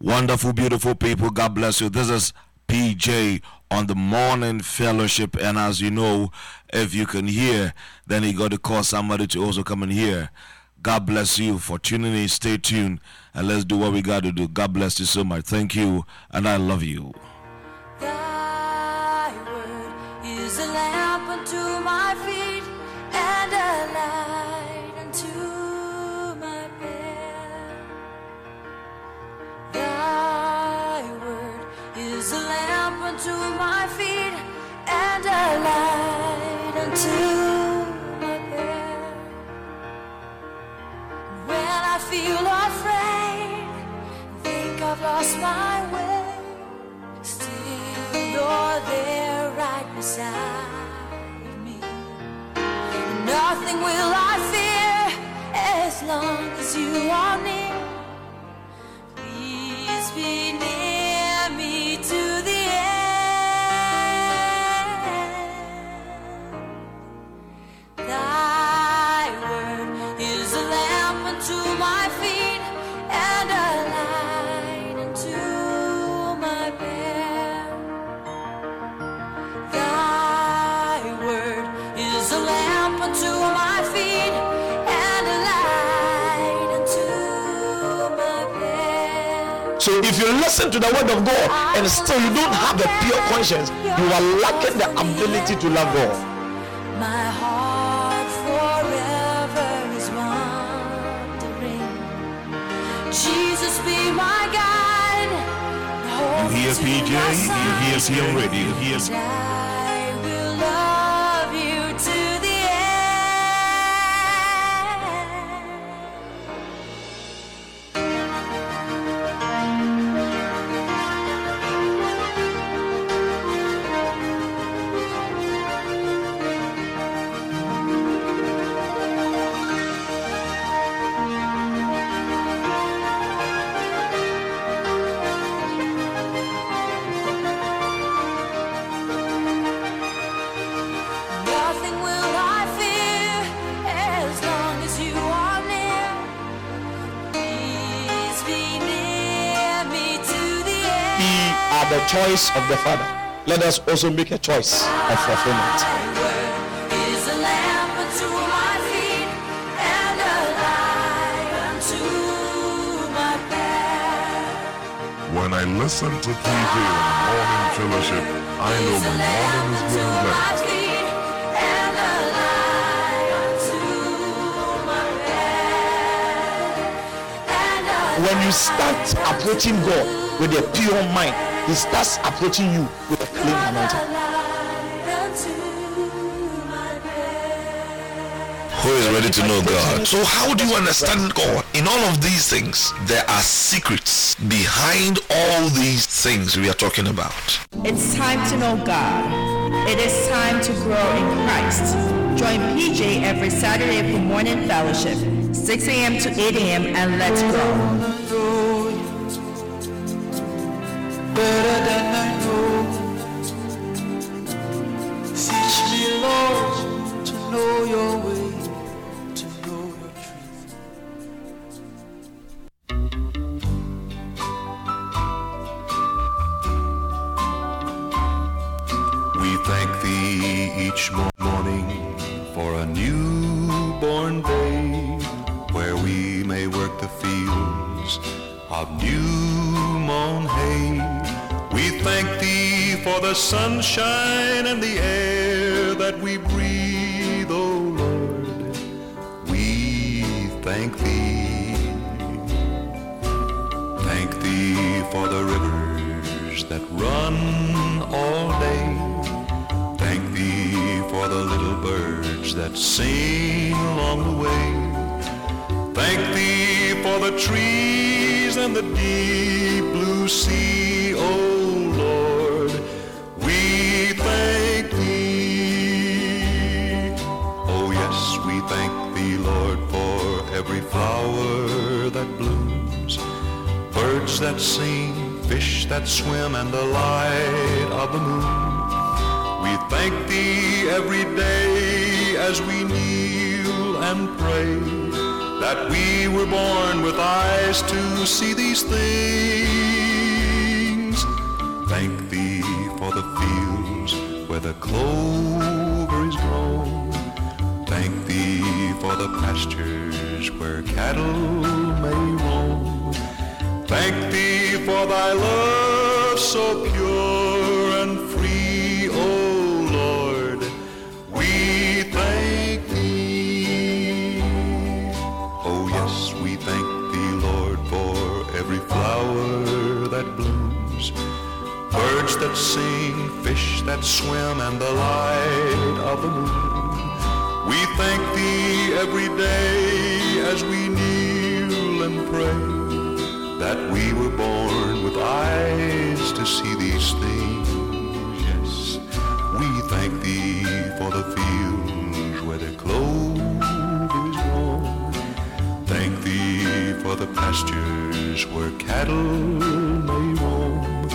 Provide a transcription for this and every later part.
Wonderful, beautiful people. God bless you. This is PJ on the morning fellowship. And as you know, if you can hear, then you got to call somebody to also come and hear. God bless you for tuning in. Stay tuned and let's do what we got to do. God bless you so much. Thank you, and I love you. Lost my way. Still, you're there right beside me. Nothing will I fear as long as you are near. Please be listen to the word of God and still you don't have a pure conscience, you are lacking the ability to love God. My heart forever is wandering. Jesus be my guide. You hear PJ? You hear CM Radio. You hear choice of the Father. Let us also make a choice of fulfillment. Thy word is a lamp unto my feet and a light unto my path. When I listen to PJ on the morning fellowship, I know my morning is going my well. feet and a light unto my path. And a When you start approaching God with a pure mind, He starts approaching you with a clean anointing. Who is ready to know God? So, how do you understand God? In all of these things, there are secrets behind all these things we are talking about. It's time to know God. It is time to grow in Christ. Join PJ every Saturday for morning fellowship, 6 a.m. to 8 a.m. and let's grow. Better than I know. Teach me, Lord, to know your way, to know your truth. We thank thee each morning for a newborn day where we may work the fields of new thank thee for the sunshine and the air that we breathe, O Lord. We thank thee. Thank thee for the rivers that run all day. Thank thee for the little birds that sing along the way. Thank thee for the trees and the deep blue sea, O that blooms, birds that sing, fish that swim, and the light of the moon. We thank thee every day as we kneel and pray that we were born with eyes to see these things. Thank thee for the fields where the clothes for the pastures where cattle may roam. Thank thee for thy love so pure and free, O Lord. We thank thee. Oh yes, we thank thee, Lord, for every flower that blooms, birds that sing, fish that swim, and the light of the moon. We thank thee every day as we kneel and pray that we were born with eyes to see these things. Yes, we thank thee for the fields where the clover is grown. Thank thee for the pastures where cattle may roam.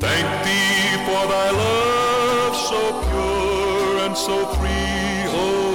Thank thee for thy love so pure and so free, O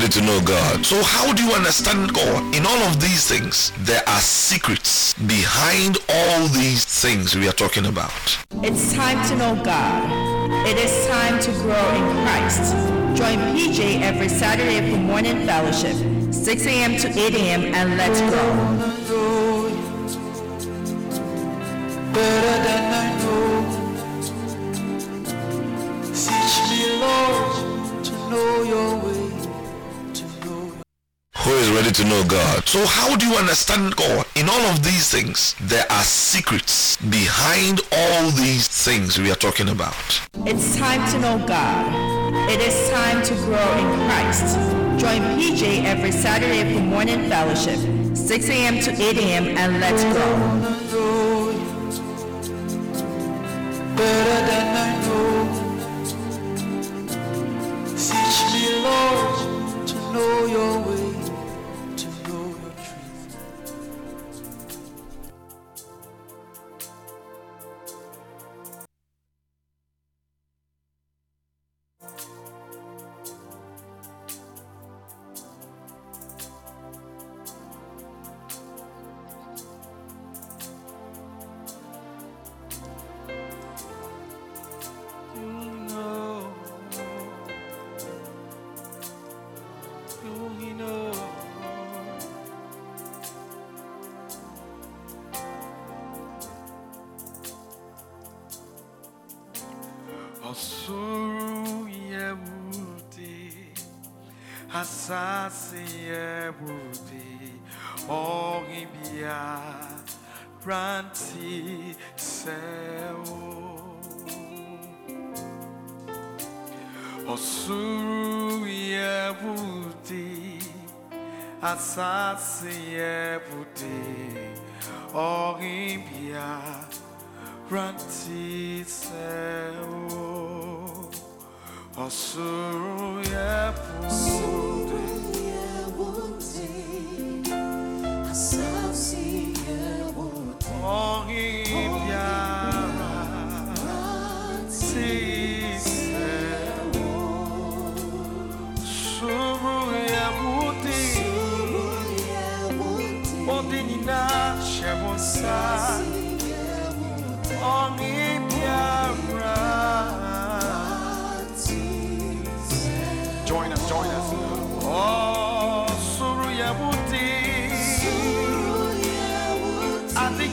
ready to know God? So, how do you understand God? In all of these things, there are secrets behind all these things we are talking about. It's time to know God. It is time to grow in Christ. Join PJ every Saturday for morning fellowship, 6 a.m. to 8 a.m. and let's grow. better than I know. Teach me, Lord, to know your ready to know God? So, how do you understand God? In all of these things, there are secrets behind all these things we are talking about. It's time to know God. It is time to grow in Christ. Join PJ every Saturday for morning fellowship, 6 a.m. to 8 a.m. and let's grow. know better than I know. Teach me, Lord, to know your way, ranti sewo. Osuru yewudi asasi yewudi Orimbia ranti sewo Osuru yewudi Orimbia Join us, join us. Oh,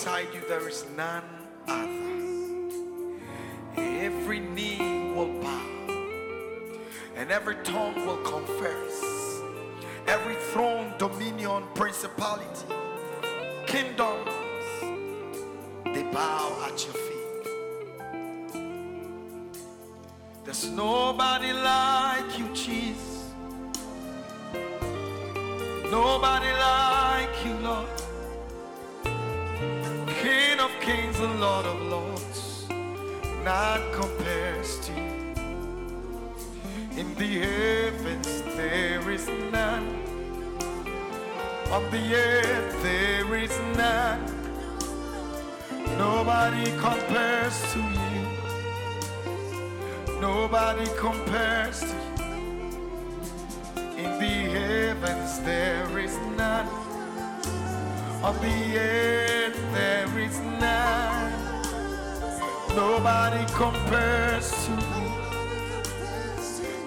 Beside you, there is none other. Every knee will bow, and every tongue will confess. Every throne, dominion, principality, kingdoms, they bow at your feet. There's nobody like kings and Lord of lords. None compares to you. In the heavens there is none. On the earth there is none. Nobody compares to you. Nobody compares to you. In the heavens there is none on the earth there is none. Nobody compares to you.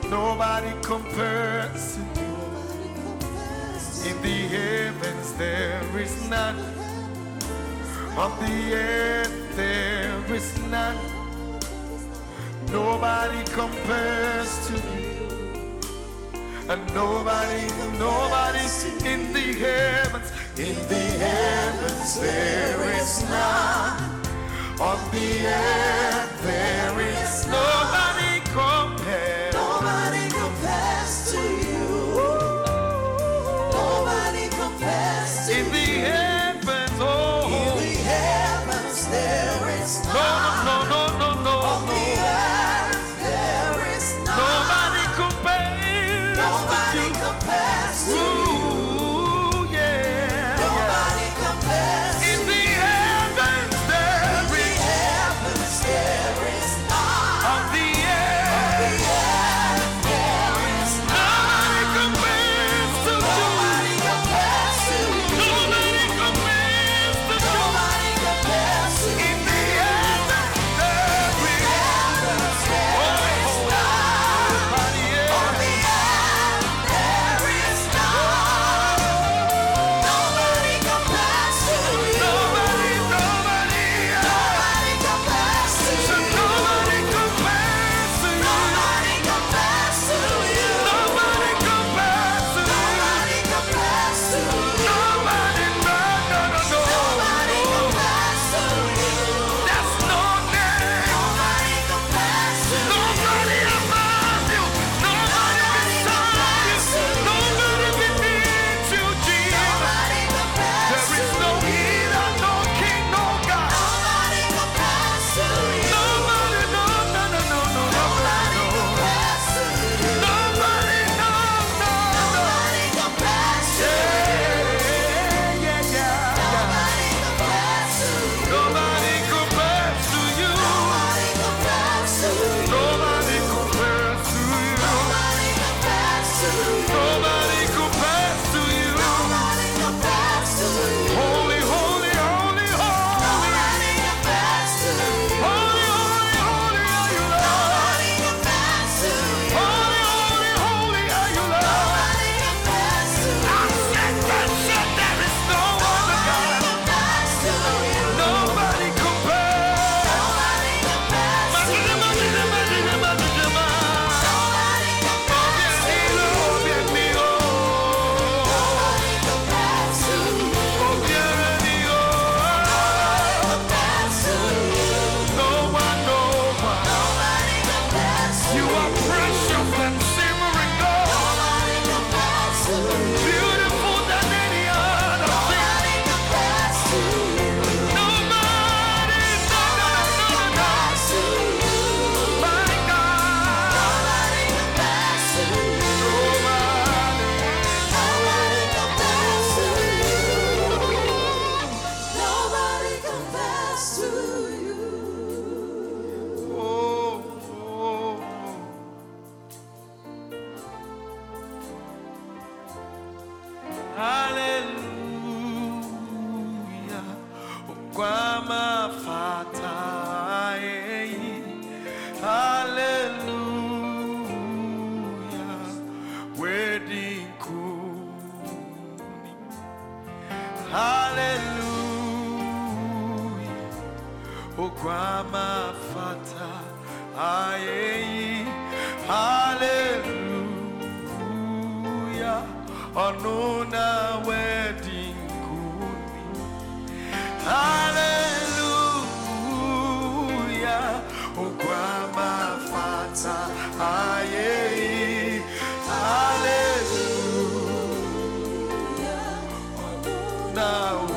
Nobody compares to you. In the heavens there is none. On the earth there is none. Nobody compares to you. And nobody, nobody in the heavens in the heavens there is none, on the earth there is nobody. No.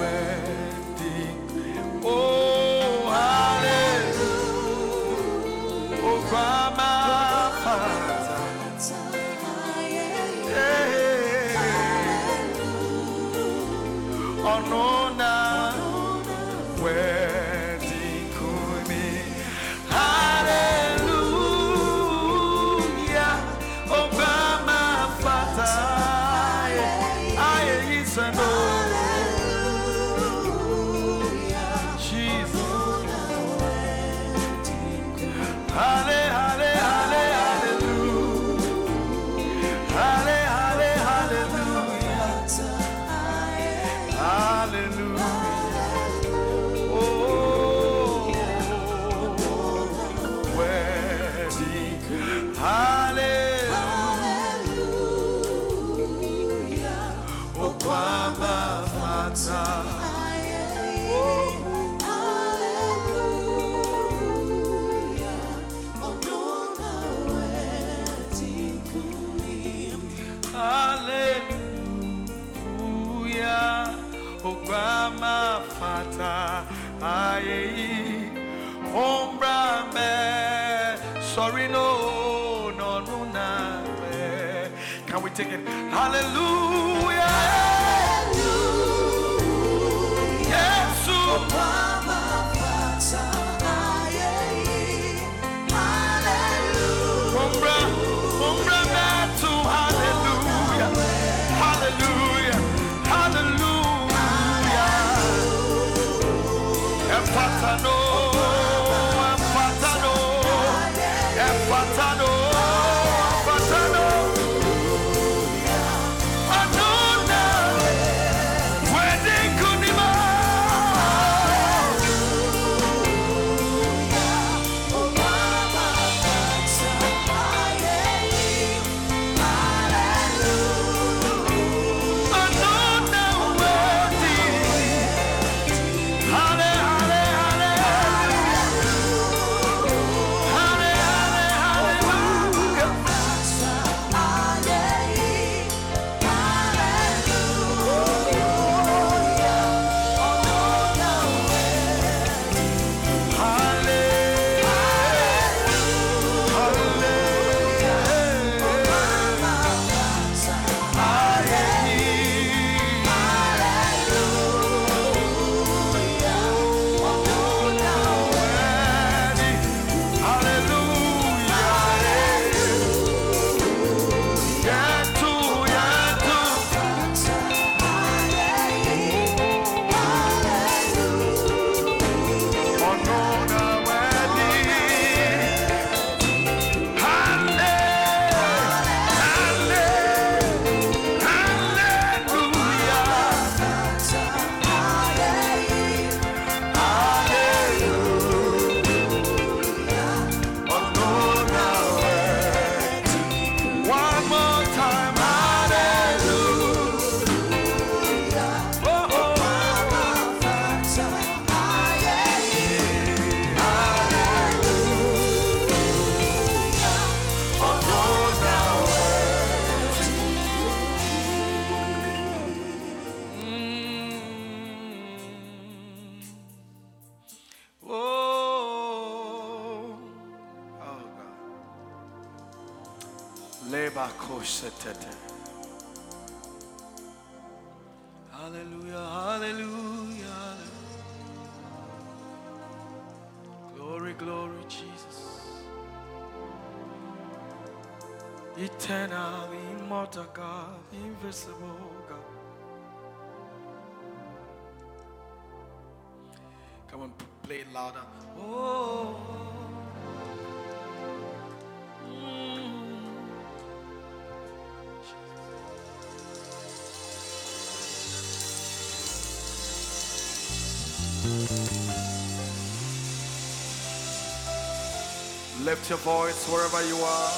Lift your voice wherever you are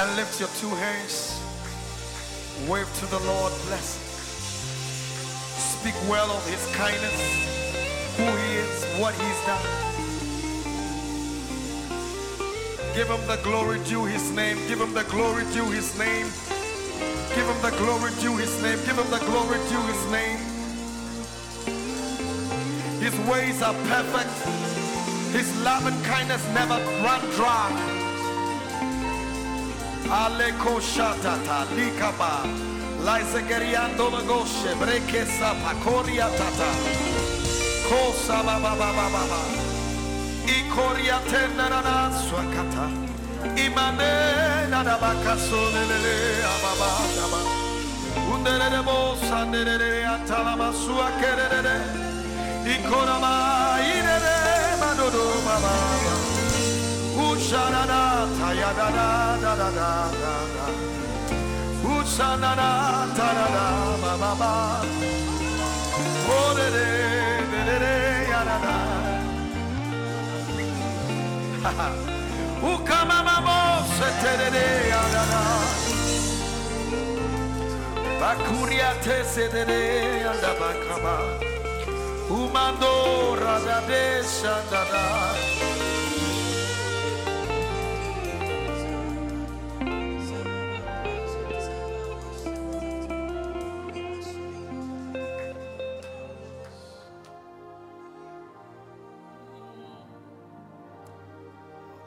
and lift your two hands. Wave to the Lord, bless. him. Speak well of his kindness, who he is, what he's done. Give him the glory due his name. Give him the glory due his name. Give him the glory due his name. Give him the glory due his name. His ways are perfect. His love and kindness never run dry. Aleko shatata likaba. Laisegeriando magoshe brekesa pakoria tata. Kosa baba baba baba. Ikoria tenana swakata. Imane nana bakaso lelele ababa daba. Underere bo sanderere atalama suakerere. Ikorama ba do do ba ba ba. Uça na na ta ya da da da da da da da. Uça na na ta na na ba ba ba. O de de de de de ya na na. Uka mama mo se te de de ya na na. Bakuria te se de de ya da ba. Umando.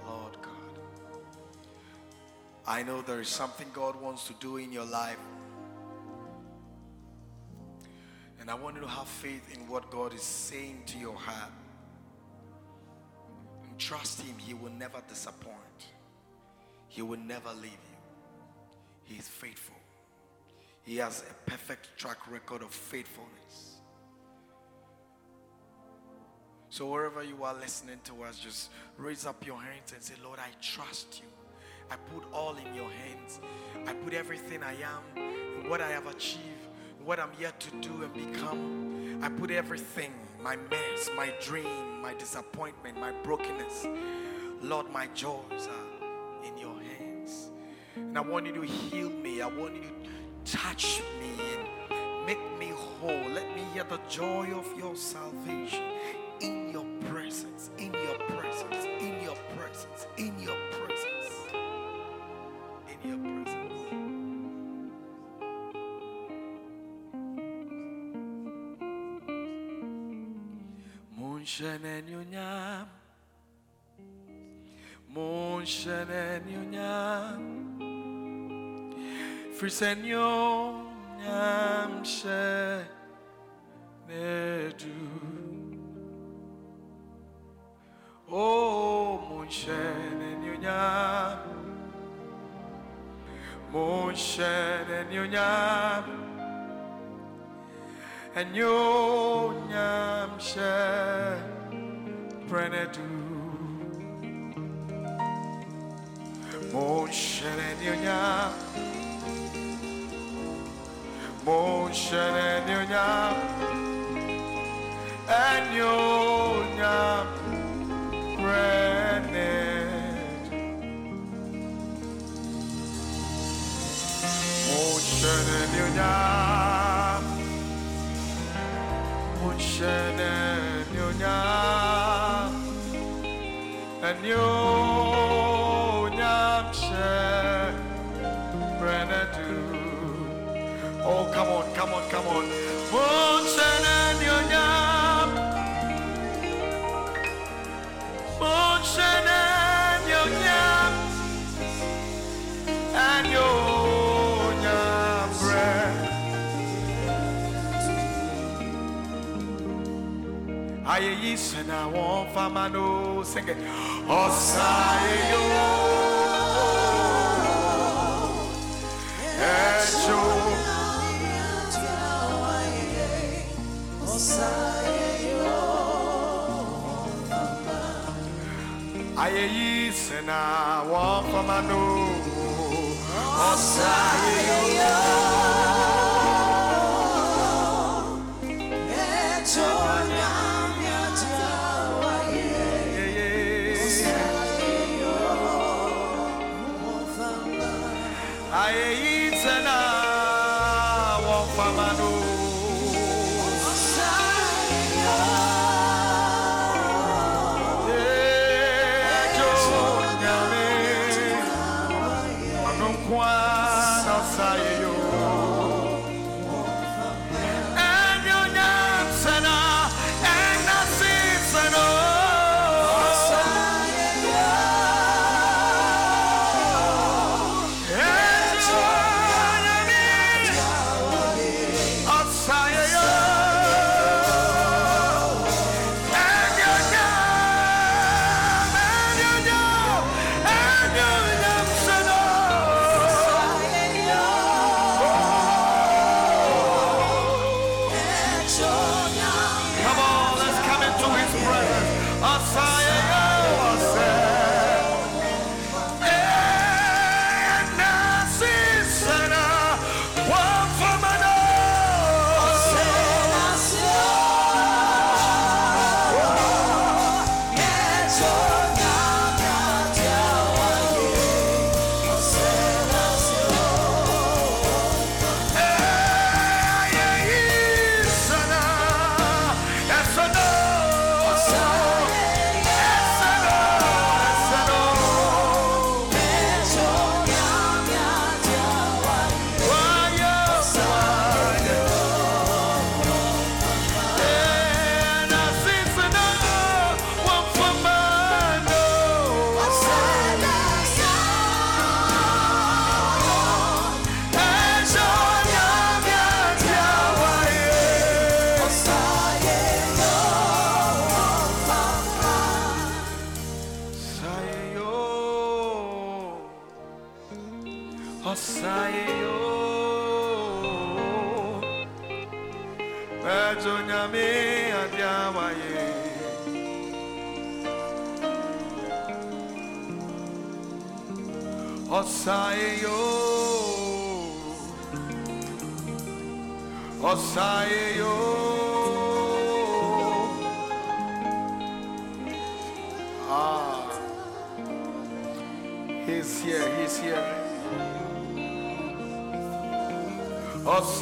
Lord God, I know there is something God wants to do in your life. And I want you to have faith in what God is saying to your heart. And trust Him, He will never disappoint, He will never leave you. He is faithful, He has a perfect track record of faithfulness. So, wherever you are listening to us, just raise up your hands and say, Lord, I trust you. I put all in your hands. I put everything I am, and what I have achieved, what I'm yet to do and become. I put everything my mess, my dream, my disappointment, my brokenness. Lord, my joys are in your hands. And I want you to heal me. I want you to touch me and make me whole. Let me hear the joy of your salvation in your presence, in your presence, in your presence, in your presence, in your presence. Munshene nyunyam, munshene nyunyam, frisenyo nyam she nedu. Oh, munshene nyunyam, munshene nyunyam and yo nyam she prenedu mon shere yo nyam mon shere yo nyam and yo nyam prenedu mon shere yo nyam Munshene nyonya Enyo nyamshe Brenedu Oh come on, come on, come on. Nyonya Aye yi sena won fama no sing it. Osaye yo. Echo. Aye yi sena won fama no. Osaye yo. Aye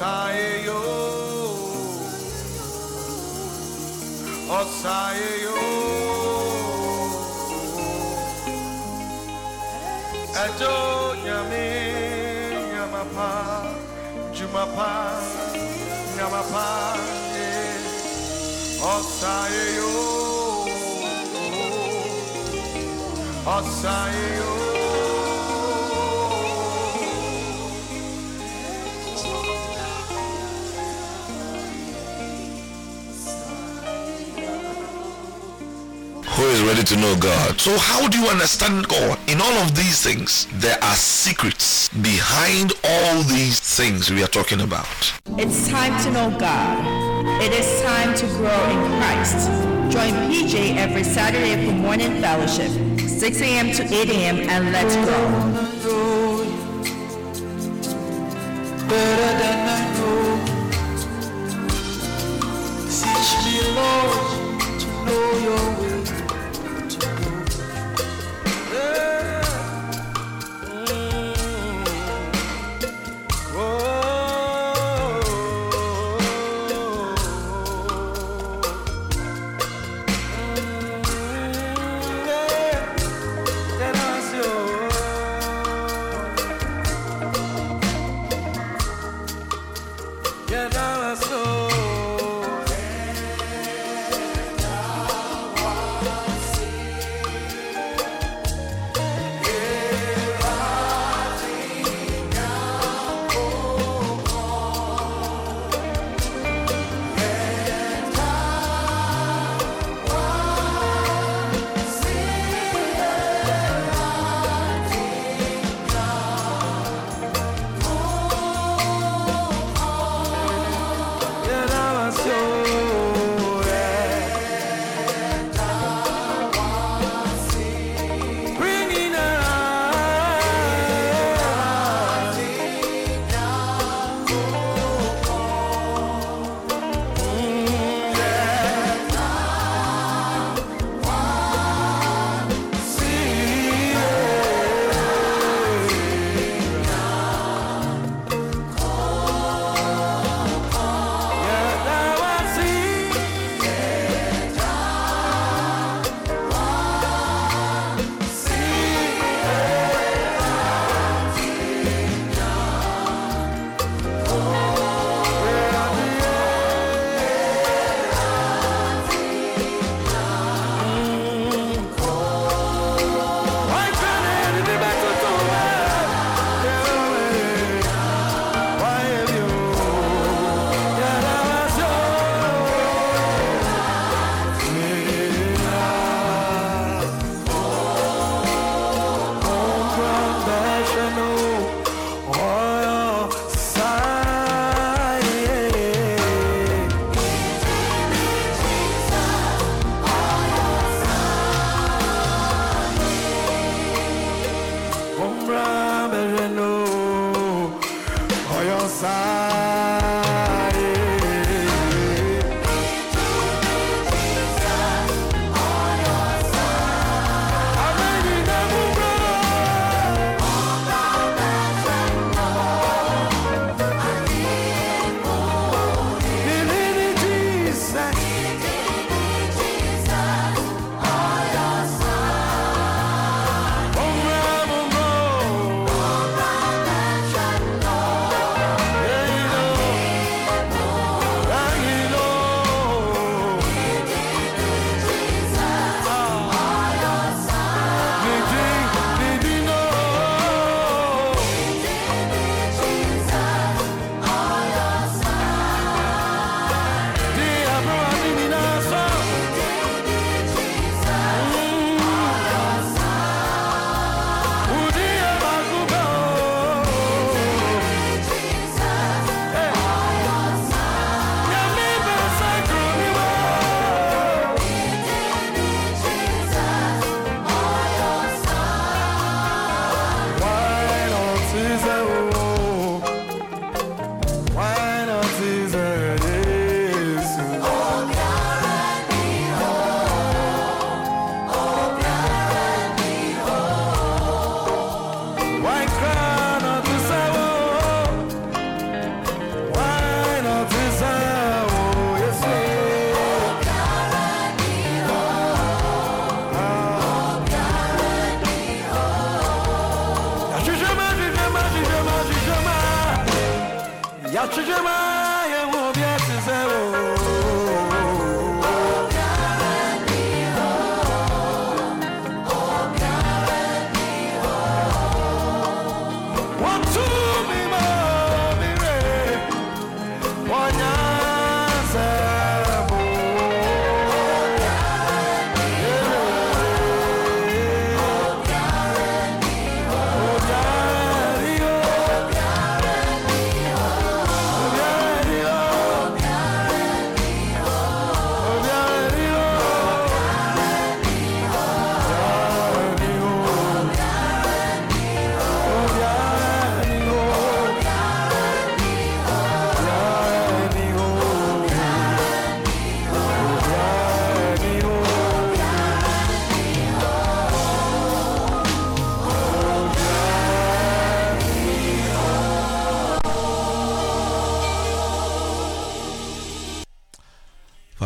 Osayo Osayo Ejo nyame nyamapa jumapa nyamapa eh. Osayo ready to know God. So how do you understand God? In all of these things, there are secrets behind all these things we are talking about. It's time to know God. It is time to grow in Christ. Join PJ every Saturday for morning fellowship, 6 a.m. to 8 a.m. and let's grow.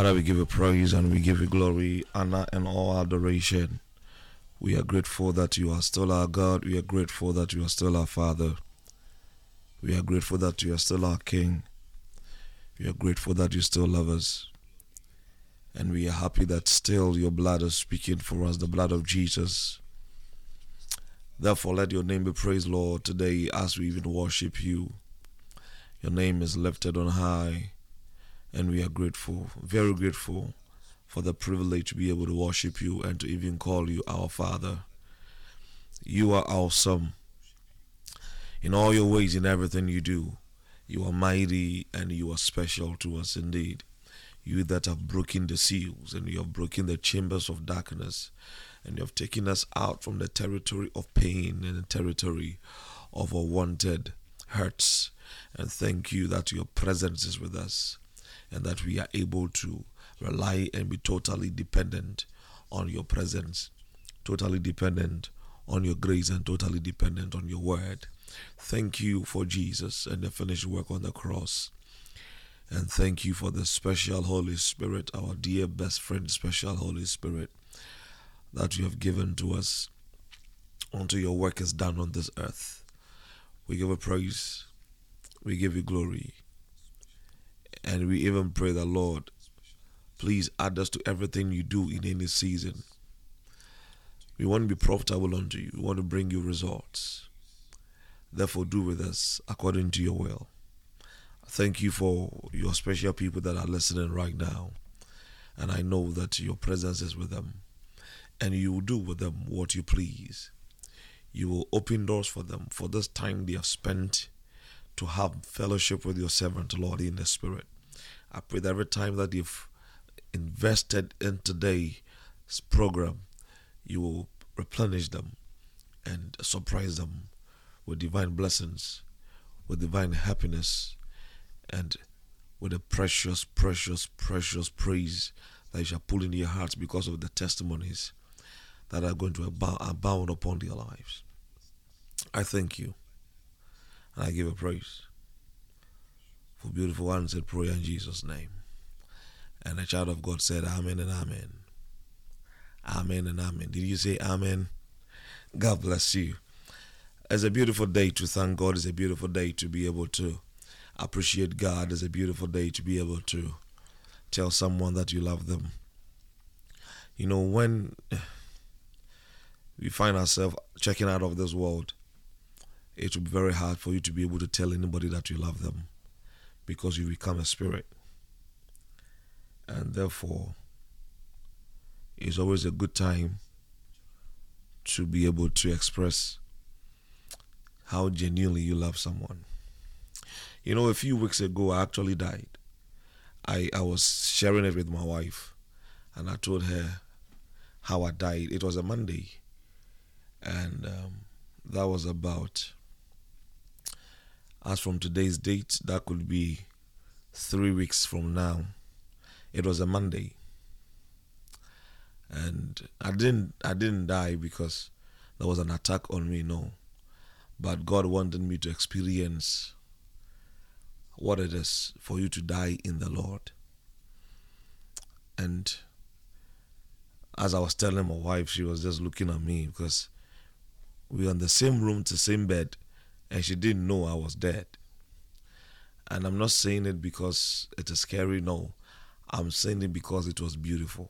Father, we give you praise and we give you glory, honor, and all adoration. We are grateful that you are still our God. We are grateful that you are still our Father. We are grateful that you are still our King. We are grateful that you still love us. And we are happy that still your blood is speaking for us, the blood of Jesus. Therefore, let your name be praised, Lord, today as we even worship you. Your name is lifted on high and we are grateful, very grateful for the privilege to be able to worship you and to even call you our Father. You are awesome. In all your ways, in everything you do, you are mighty and you are special to us indeed. You that have broken the seals and you have broken the chambers of darkness and you have taken us out from the territory of pain and the territory of unwanted hurts. And thank you that your presence is with us and that we are able to rely and be totally dependent on your presence, totally dependent on your grace, and totally dependent on your word. Thank you for Jesus and the finished work on the cross. And thank you for the special Holy Spirit, our dear best friend, special Holy Spirit, that you have given to us until your work is done on this earth. We give you praise, we give you glory, and we even pray the Lord, please add us to everything you do in any season. We want to be profitable unto you. We want to bring you results. Therefore, do with us according to your will. Thank you for your special people that are listening right now. And I know that your presence is with them. And you will do with them what you please. You will open doors for them for this time they have spent to have fellowship with your servant, Lord, in the Spirit. I pray that every time that you've invested in today's program, you will replenish them and surprise them with divine blessings, with divine happiness, and with a precious, precious, precious praise that you shall pull in your hearts because of the testimonies that are going to abound, upon their lives. I thank you and I give a praise for beautiful said, prayer in Jesus' name. And the child of God said, Amen and Amen. Amen and Amen. Did you say Amen? God bless you. It's a beautiful day to thank God. It's a beautiful day to be able to appreciate God. It's a beautiful day to be able to tell someone that you love them. You know, when we find ourselves checking out of this world, it will be very hard for you to be able to tell anybody that you love them because you become a spirit. And therefore, it's always a good time to be able to express how genuinely you love someone. You know, a few weeks ago, I actually died. I, I was sharing it with my wife, and I told her how I died. It was a Monday, and um, that was about, as from today's date, that could be three weeks from now. It was a Monday, and I didn't I didn't die because there was an attack on me. No, but God wanted me to experience what it is for you to die in the Lord. And as I was telling my wife, she was just looking at me because we were in the same room, the same bed, and she didn't know I was dead. And I'm not saying it because it is scary, no. I'm saying it because it was beautiful.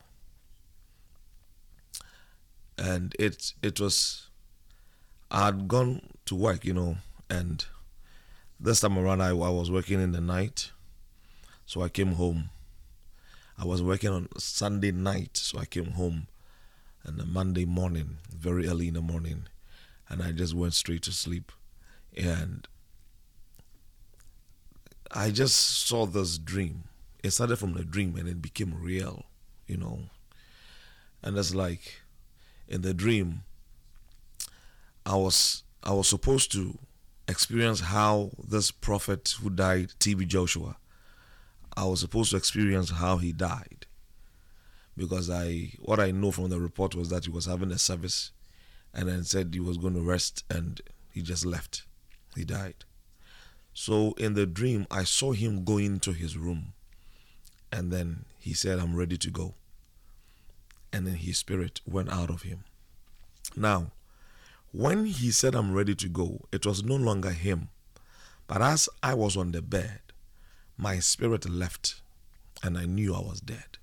And it it was I had gone to work, you know, and this time around I, I was working in the night. So I came home. I was working on Sunday night, so I came home and Monday morning, very early in the morning, and I just went straight to sleep. And I just saw this dream. It started from the dream and it became real, you know. And it's like in the dream, I was I was supposed to experience how this prophet who died, TB Joshua, I was supposed to experience how he died. Because I what I know from the report was that he was having a service and then said he was going to rest and he just left. He died. So in the dream I saw him go into his room and then he said, I'm ready to go. And then his spirit went out of him. Now, when he said, I'm ready to go, it was no longer him. But as I was on the bed, my spirit left and I knew I was dead.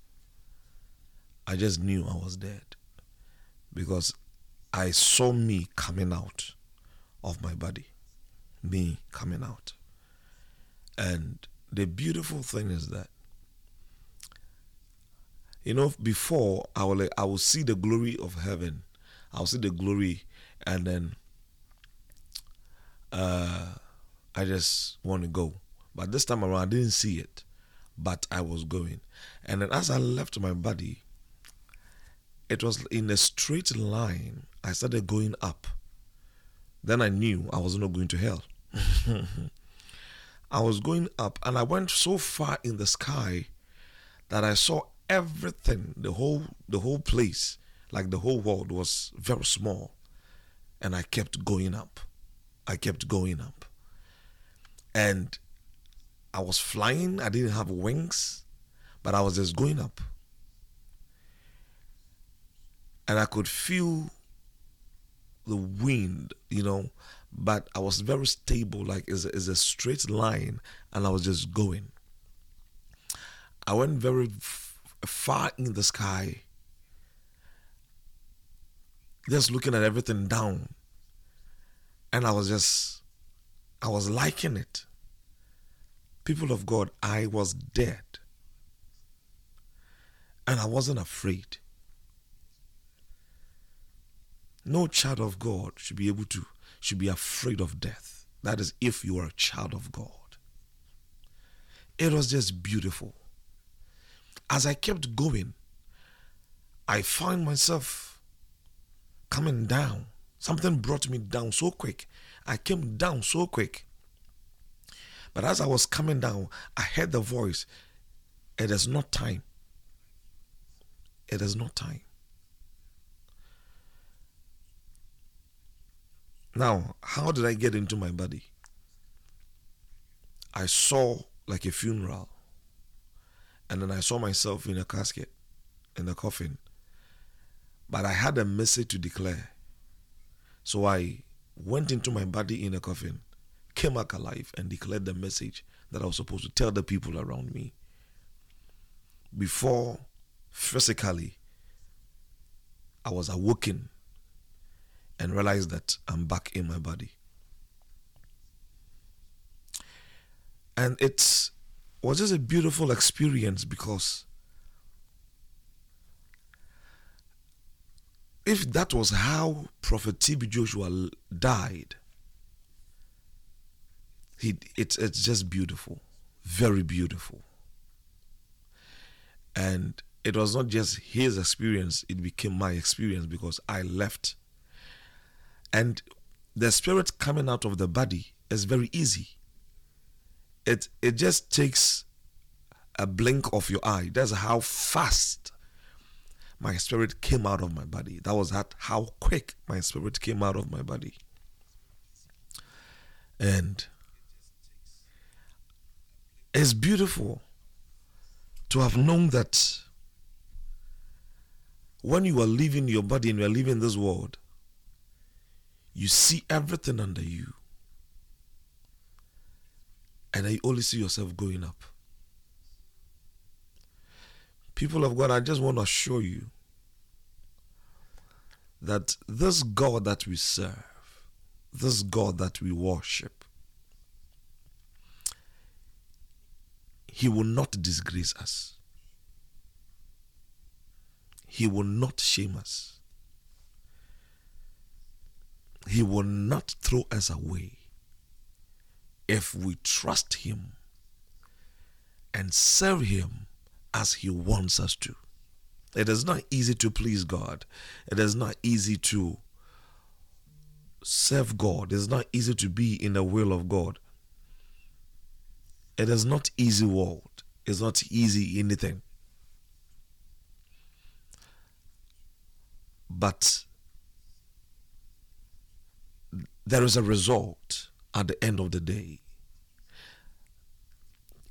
I just knew I was dead because I saw me coming out of my body, me coming out. And the beautiful thing is that, you know, before I will, I will see the glory of heaven, I'll see the glory, and then uh, I just want to go. But this time around, I didn't see it, but I was going. And then as I left my body, it was in a straight line. I started going up. Then I knew I was not going to hell. I was going up, and I went so far in the sky that I saw everything, the whole the whole place, like the whole world was very small. And I kept going up. I kept going up. And I was flying, I didn't have wings, but I was just going up. And I could feel the wind, you know, but I was very stable, like it's a, it's a straight line, and I was just going. I went very f- far in the sky, just looking at everything down. And I was just, I was liking it. People of God, I was dead. And I wasn't afraid. No child of God should be able to, should be afraid of death. That is if you are a child of God. It was just beautiful. As I kept going, I found myself coming down. Something brought me down so quick. I came down so quick. But as I was coming down, I heard the voice It is not time. It is not time. Now, how did I get into my body? I saw like a funeral. And then I saw myself in a casket, in a coffin. But I had a message to declare. So I went into my body in a coffin, came back alive, and declared the message that I was supposed to tell the people around me. Before physically, I was awoken and realize that I'm back in my body. And it was just a beautiful experience because if that was how Prophet TB Joshua died, he, it's, it's just beautiful, very beautiful. And it was not just his experience, it became my experience because I left. And the spirit coming out of the body is very easy. It it just takes a blink of your eye. That's how fast my spirit came out of my body. That was that how quick my spirit came out of my body. And it's beautiful to have known that when you are leaving your body and you are leaving this world, you see everything under you. and you only see yourself going up. People of God, I just want to assure you that this God that we serve, this God that we worship, He will not disgrace us. He will not shame us. He will not throw us away if we trust Him and serve Him as He wants us to. It is not easy to please God. It is not easy to serve God. It is not easy to be in the will of God. It is not easy world. It's not easy anything. But there is a result at the end of the day.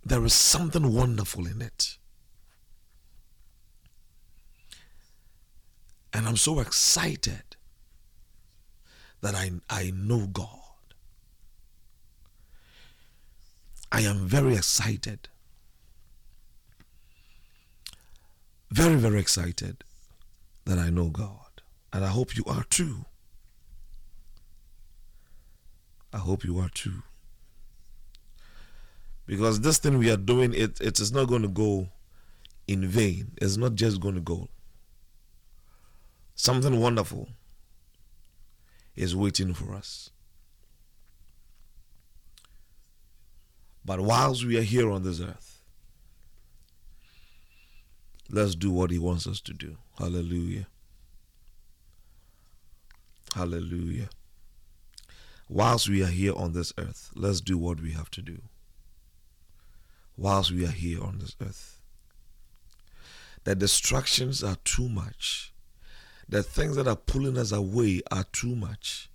There is something wonderful in it. And I'm so excited that I, I know God. I am very excited. Very, very excited that I know God. And I hope you are too. I hope you are too. Because this thing we are doing, it, it is not going to go in vain. It's not just going to go. Something wonderful is waiting for us. But whilst we are here on this earth, let's do what He wants us to do. Hallelujah. Hallelujah. Whilst we are here on this earth, let's do what we have to do. Whilst we are here on this earth, the distractions are too much. The things that are pulling us away are too much.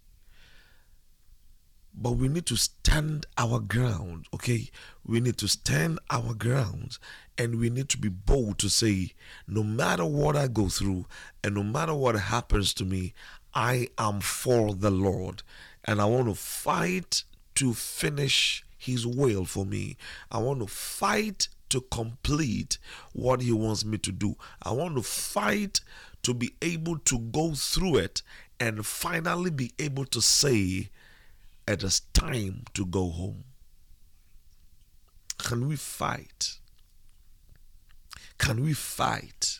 But we need to stand our ground, okay? We need to stand our ground and we need to be bold to say, no matter what I go through and no matter what happens to me, I am for the Lord and I want to fight to finish His will for me. I want to fight to complete what He wants me to do. I want to fight to be able to go through it and finally be able to say, it is time to go home. Can we fight? Can we fight?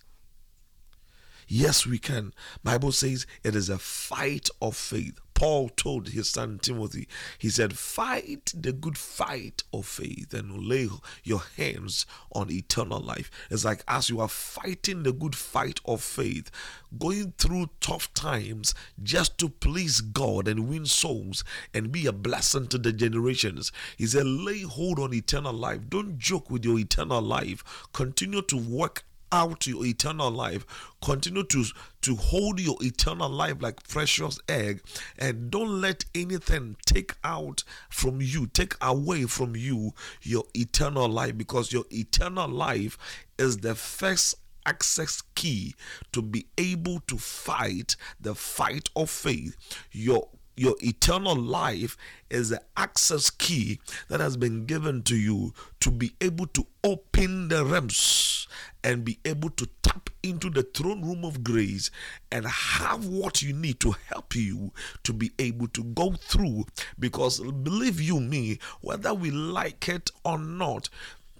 Yes, we can. Bible says it is a fight of faith. Paul told his son Timothy, he said, Fight the good fight of faith and lay your hands on eternal life. It's like as you are fighting the good fight of faith, going through tough times just to please God and win souls and be a blessing to the generations. He said, Lay hold on eternal life. Don't joke with your eternal life. Continue to work out your eternal life continue to to hold your eternal life like precious egg and don't let anything take out from you take away from you your eternal life because your eternal life is the first access key to be able to fight the fight of faith. Your your eternal life is the access key that has been given to you to be able to open the realms and be able to tap into the throne room of grace and have what you need to help you to be able to go through. Because believe you me, whether we like it or not,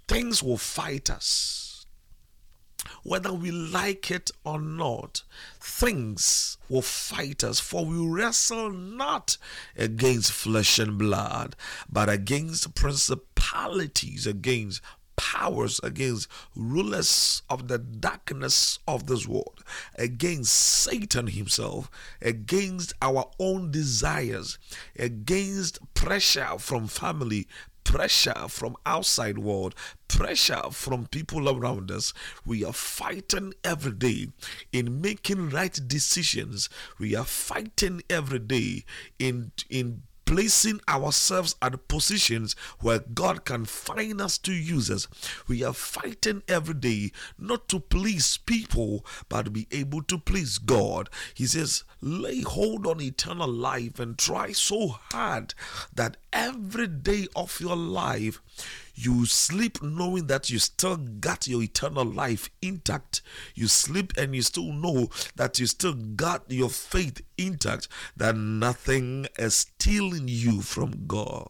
things will fight us whether we like it or not, things will fight us. For we wrestle not against flesh and blood, but against principalities, against powers, against rulers of the darkness of this world, against Satan himself, against our own desires, against pressure from family, pressure from outside world pressure from people around us. We are fighting every day in making right decisions. We are fighting every day in in placing ourselves at positions where God can find us to use us. We are fighting every day not to please people, but to be able to please God. He says, lay hold on eternal life and try so hard that every day of your life you sleep knowing that you still got your eternal life intact. You sleep and you still know that you still got your faith intact, that nothing is stealing you from God.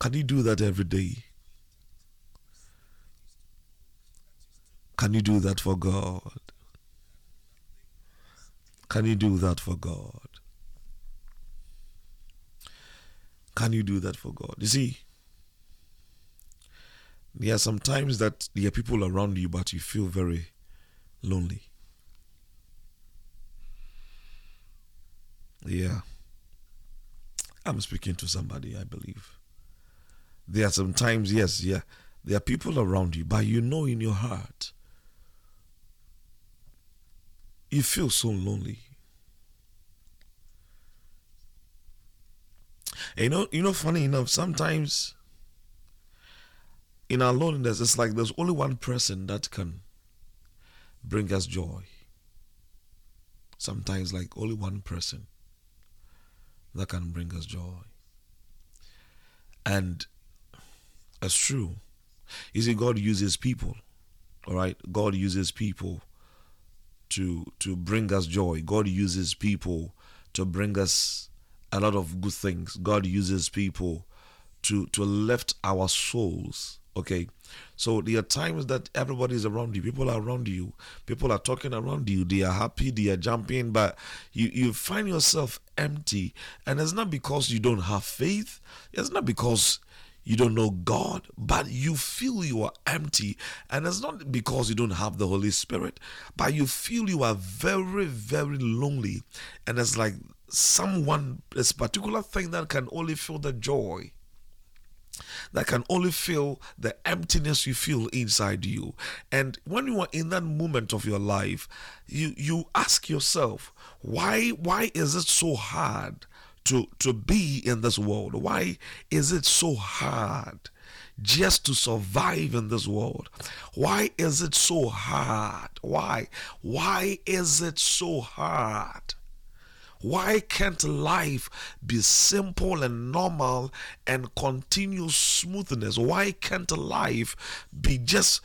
Can you do that every day? Can you do that for God? Can you do that for God? Can you do that for God? You see, there are some times that there are people around you, but you feel very lonely. Yeah. I'm speaking to somebody, I believe. There are some times, yes, yeah, there are people around you, but you know in your heart, you feel so lonely. You know, you know, funny enough, sometimes in our loneliness, it's like there's only one person that can bring us joy. Sometimes, like only one person that can bring us joy. And it's true. You see, God uses people. All right, God uses people to to bring us joy. God uses people to bring us a lot of good things. God uses people to to lift our souls. Okay. So there are times that everybody is around you, people are around you, people are talking around you, they are happy, they are jumping, but you, you find yourself empty. And it's not because you don't have faith, it's not because you don't know God, but you feel you are empty. And it's not because you don't have the Holy Spirit, but you feel you are very, very lonely. And it's like someone, this particular thing that can only feel the joy that can only fill the emptiness you feel inside you and when you are in that moment of your life you you ask yourself why why is it so hard to to be in this world. Why is it so hard just to survive in this world? Why is it so hard? Why why is it so hard? Why can't life be simple and normal and continue smoothness? Why can't life be just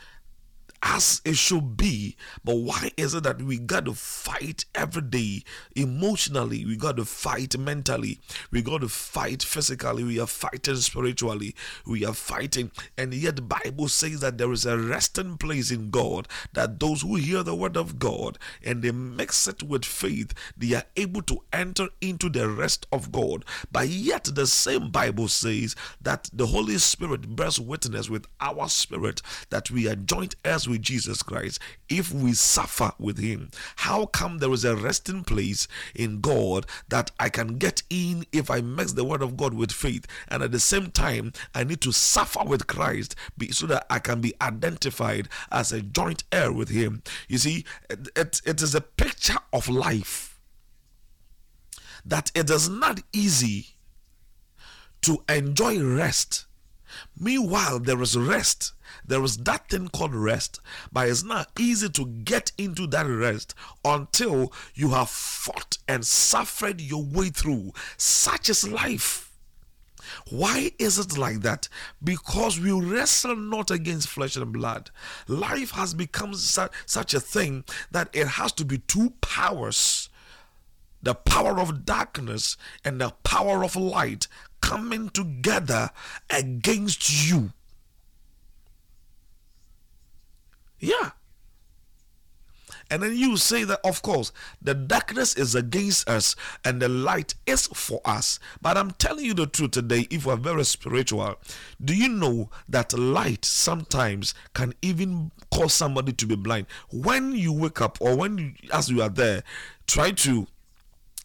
as it should be. But why is it that we got to fight every day emotionally? We got to fight mentally. We got to fight physically. We are fighting spiritually. We are fighting. And yet the Bible says that there is a resting place in God that those who hear the word of God and they mix it with faith, they are able to enter into the rest of God. But yet the same Bible says that the Holy Spirit bears witness with our spirit that we are joint heirs with Jesus Christ, if we suffer with Him, how come there is a resting place in God that I can get in if I mix the Word of God with faith, and at the same time, I need to suffer with Christ so that I can be identified as a joint heir with Him? You see, it, it is a picture of life that it is not easy to enjoy rest. Meanwhile, there is rest there is that thing called rest, but it's not easy to get into that rest until you have fought and suffered your way through. Such is life. Why is it like that? Because we wrestle not against flesh and blood. Life has become su- such a thing that it has to be two powers the power of darkness and the power of light coming together against you. Yeah. And then you say that, of course, the darkness is against us and the light is for us. But I'm telling you the truth today, if we're very spiritual, do you know that light sometimes can even cause somebody to be blind? When you wake up or when you, as you are there, try to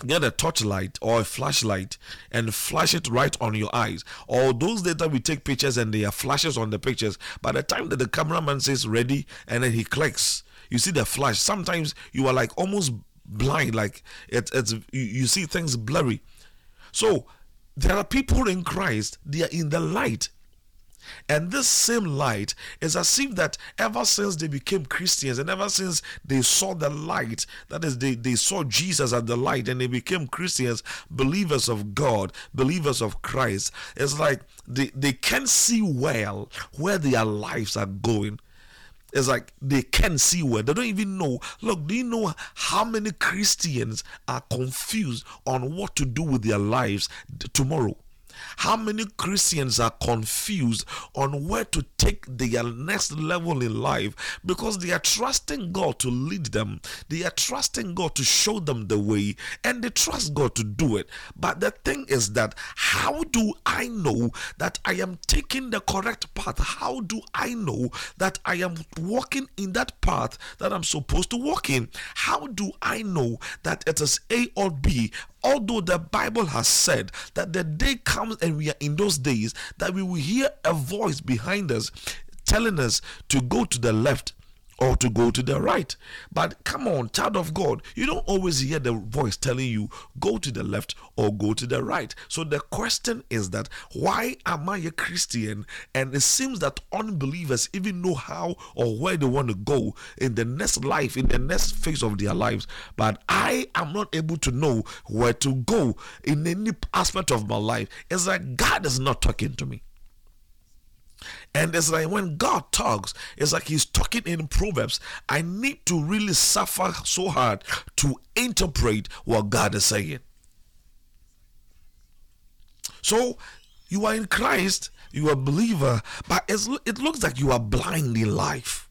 get a torchlight or a flashlight and flash it right on your eyes. Or those days that we take pictures and there are flashes on the pictures, by the time that the cameraman says ready and then he clicks, you see the flash. Sometimes you are like almost blind, like it, it's you, you see things blurry. So there are people in Christ, they are in the light. And this same light is as if that ever since they became Christians and ever since they saw the light, that is, they, they saw Jesus as the light and they became Christians, believers of God, believers of Christ, it's like they, they can't see well where their lives are going. It's like they can't see where they don't even know. Look, do you know how many Christians are confused on what to do with their lives tomorrow? How many Christians are confused on where to take their next level in life because they are trusting God to lead them, they are trusting God to show them the way, and they trust God to do it. But the thing is that how do I know that I am taking the correct path? How do I know that I am walking in that path that I'm supposed to walk in? How do I know that it is A or B although the Bible has said that the day comes and we are in those days that we will hear a voice behind us telling us to go to the left or to go to the right. But come on, child of God, you don't always hear the voice telling you go to the left or go to the right. So the question is that why am I a Christian? And it seems that unbelievers even know how or where they want to go in the next life, in the next phase of their lives. But I am not able to know where to go in any aspect of my life. It's like God is not talking to me. And it's like when God talks, it's like He's talking in Proverbs. I need to really suffer so hard to interpret what God is saying. So you are in Christ, you are a believer, but it looks like you are blind in life.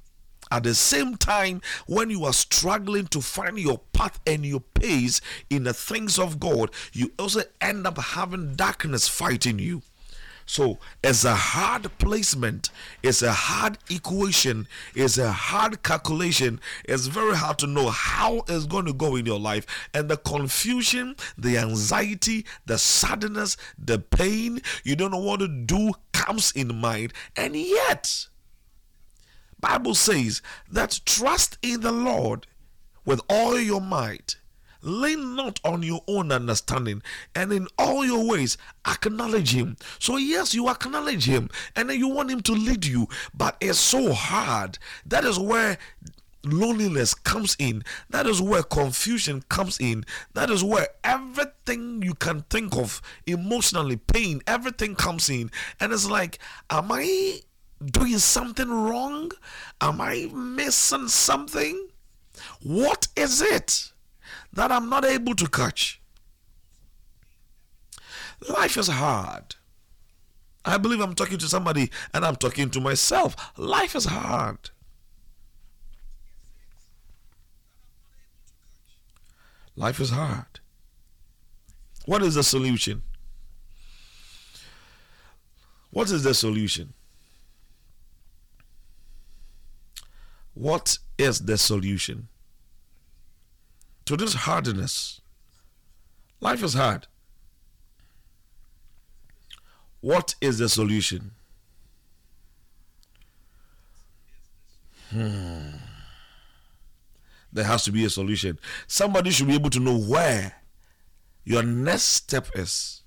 At the same time, when you are struggling to find your path and your pace in the things of God, you also end up having darkness fighting you. So it's a hard placement, it's a hard equation, it's a hard calculation. It's very hard to know how it's going to go in your life. And the confusion, the anxiety, the sadness, the pain, you don't know what to do comes in mind. And yet, Bible says that trust in the Lord with all your might Lean not on your own understanding, and in all your ways acknowledge Him. So, yes, you acknowledge Him, and then you want Him to lead you, but it's so hard. That is where loneliness comes in. That is where confusion comes in. That is where everything you can think of emotionally, pain, everything comes in. And it's like, am I doing something wrong? Am I missing something? What is it? That I'm not able to catch. Life is hard. I believe I'm talking to somebody and I'm talking to myself. Life is hard. Life is hard. What is the solution? What is the solution? What is the solution? To this hardness. Life is hard. What is the solution? Hmm. There has to be a solution. Somebody should be able to know where your next step is.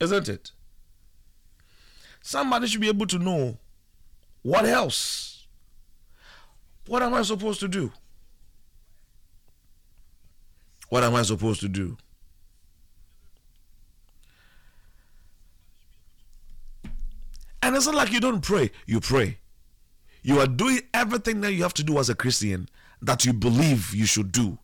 Isn't it? Somebody should be able to know what else. What am I supposed to do? What am I supposed to do? And it's not like you don't pray, you pray. You are doing everything that you have to do as a Christian that you believe you should do.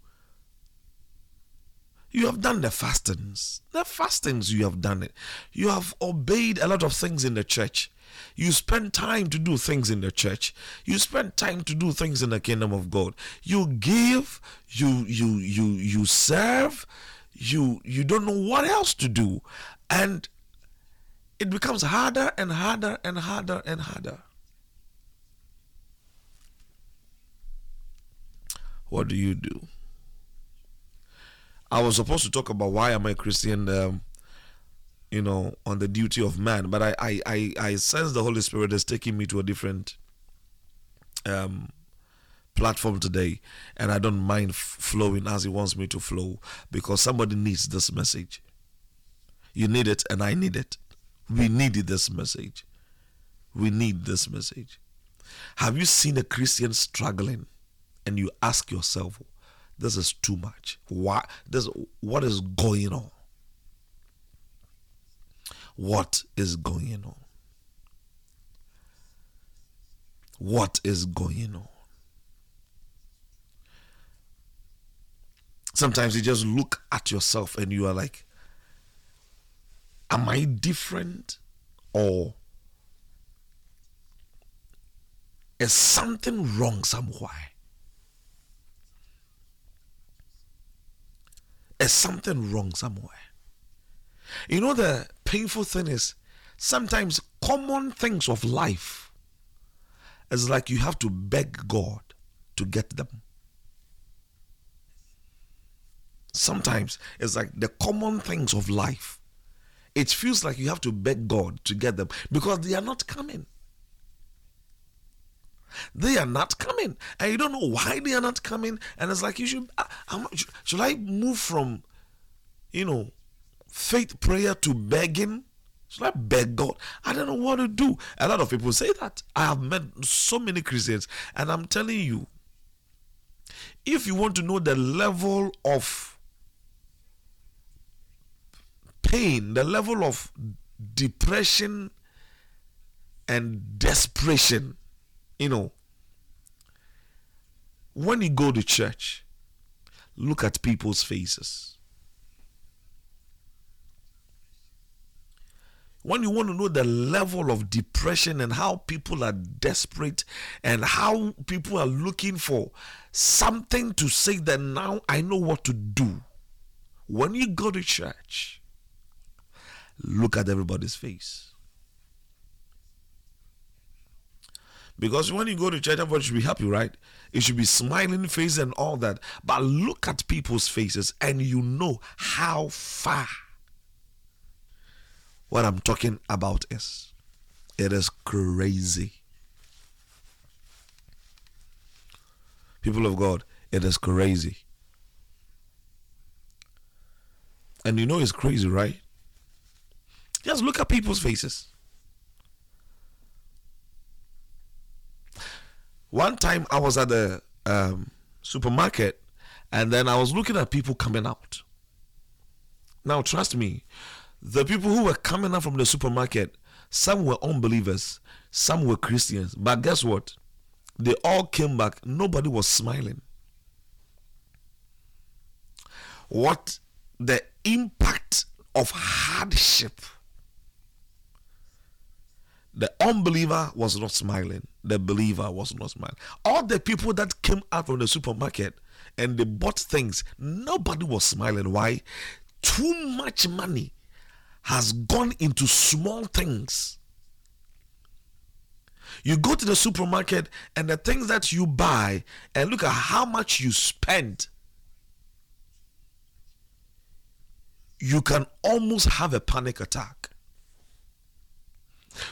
You have done the fastings. The fastings, you have done it. You have obeyed a lot of things in the church. You spend time to do things in the church. You spend time to do things in the kingdom of God. You give, you you you you serve, you you don't know what else to do. And it becomes harder and harder and harder and harder. What do you do? I was supposed to talk about why am I Christian um, you know, on the duty of man. But I, I, I, I sense the Holy Spirit is taking me to a different um, platform today, and I don't mind f- flowing as He wants me to flow because somebody needs this message. You need it, and I need it. We need this message. We need this message. Have you seen a Christian struggling and you ask yourself, this is too much? Why? This, what is going on? What is going on? What is going on? Sometimes you just look at yourself and you are like, Am I different? Or is something wrong somewhere? Is something wrong somewhere? You know, the painful thing is sometimes common things of life is like you have to beg God to get them. Sometimes it's like the common things of life it feels like you have to beg God to get them because they are not coming. They are not coming, and you don't know why they are not coming. And it's like you should. Uh, should I move from, you know, faith prayer to begging? Should I beg God? I don't know what to do. A lot of people say that. I have met so many Christians, and I'm telling you, if you want to know the level of pain, the level of depression and desperation, you know, when you go to church, look at people's faces. When you want to know the level of depression and how people are desperate and how people are looking for something to say that now I know what to do. When you go to church, look at everybody's face. Because when you go to church, everybody should be happy, right? It should be smiling face and all that. But look at people's faces and you know how far what I'm talking about is. It is crazy. People of God, it is crazy. And you know it's crazy, right? Just look at people's faces. One time I was at the um, supermarket and then I was looking at people coming out. Now, trust me, the people who were coming out from the supermarket, some were unbelievers, some were Christians. But guess what? They all came back. Nobody was smiling. What the impact of hardship the unbeliever was not smiling. The believer was not smiling. All the people that came out from the supermarket and they bought things, nobody was smiling. Why? Too much money has gone into small things. You go to the supermarket and the things that you buy and look at how much you spend. You can almost have a panic attack.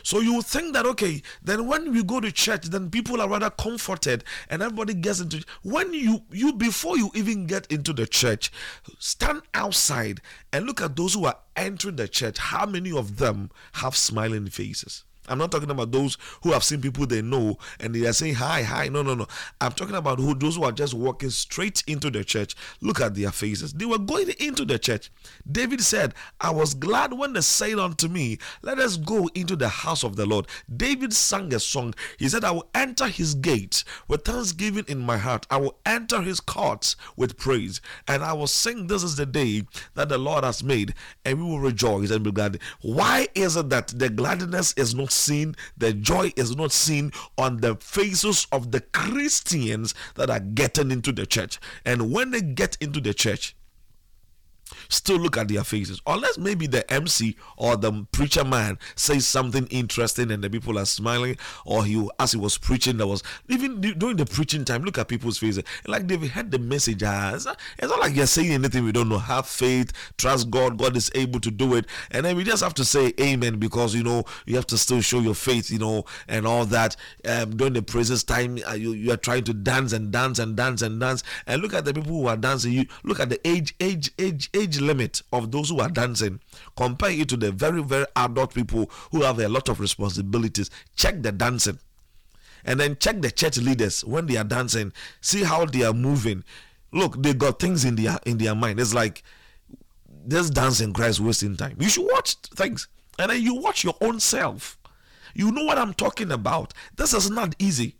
So you think that okay, then when we go to church, then people are rather comforted and everybody gets into when you you before you even get into the church, stand outside and look at those who are entering the church. How many of them have smiling faces? I'm not talking about those who have seen people they know and they are saying hi, hi. No, no, no. I'm talking about who those who are just walking straight into the church. Look at their faces. They were going into the church. David said, I was glad when they said unto me, Let us go into the house of the Lord. David sang a song. He said, I will enter his gates with thanksgiving in my heart. I will enter his courts with praise. And I will sing, This is the day that the Lord has made, and we will rejoice and be glad. Why is it that the gladness is not seen, the joy is not seen on the faces of the Christians that are getting into the church. And when they get into the church, still look at their faces. Unless maybe the MC or the preacher man says something interesting and the people are smiling, or he, as he was preaching, there was even during the preaching time, look at people's faces. Like they've heard the message. It's not, it's not like you're saying anything we don't know. Have faith, trust God, God is able to do it. And then we just have to say amen because you know you have to still show your faith, you know, and all that. Um, during the praises time, uh, you, you are trying to dance and dance and dance and dance. And look at the people who are dancing. You look at the age, age, age, age limit of those who are dancing. Compare it to the very, very adult people who have a lot of responsibilities. Check the dancing. And then check the church leaders when they are dancing. See how they are moving. Look, they got things in their in their mind. It's like this dancing Christ wasting time. You should watch things. And then you watch your own self. You know what I'm talking about. This is not easy.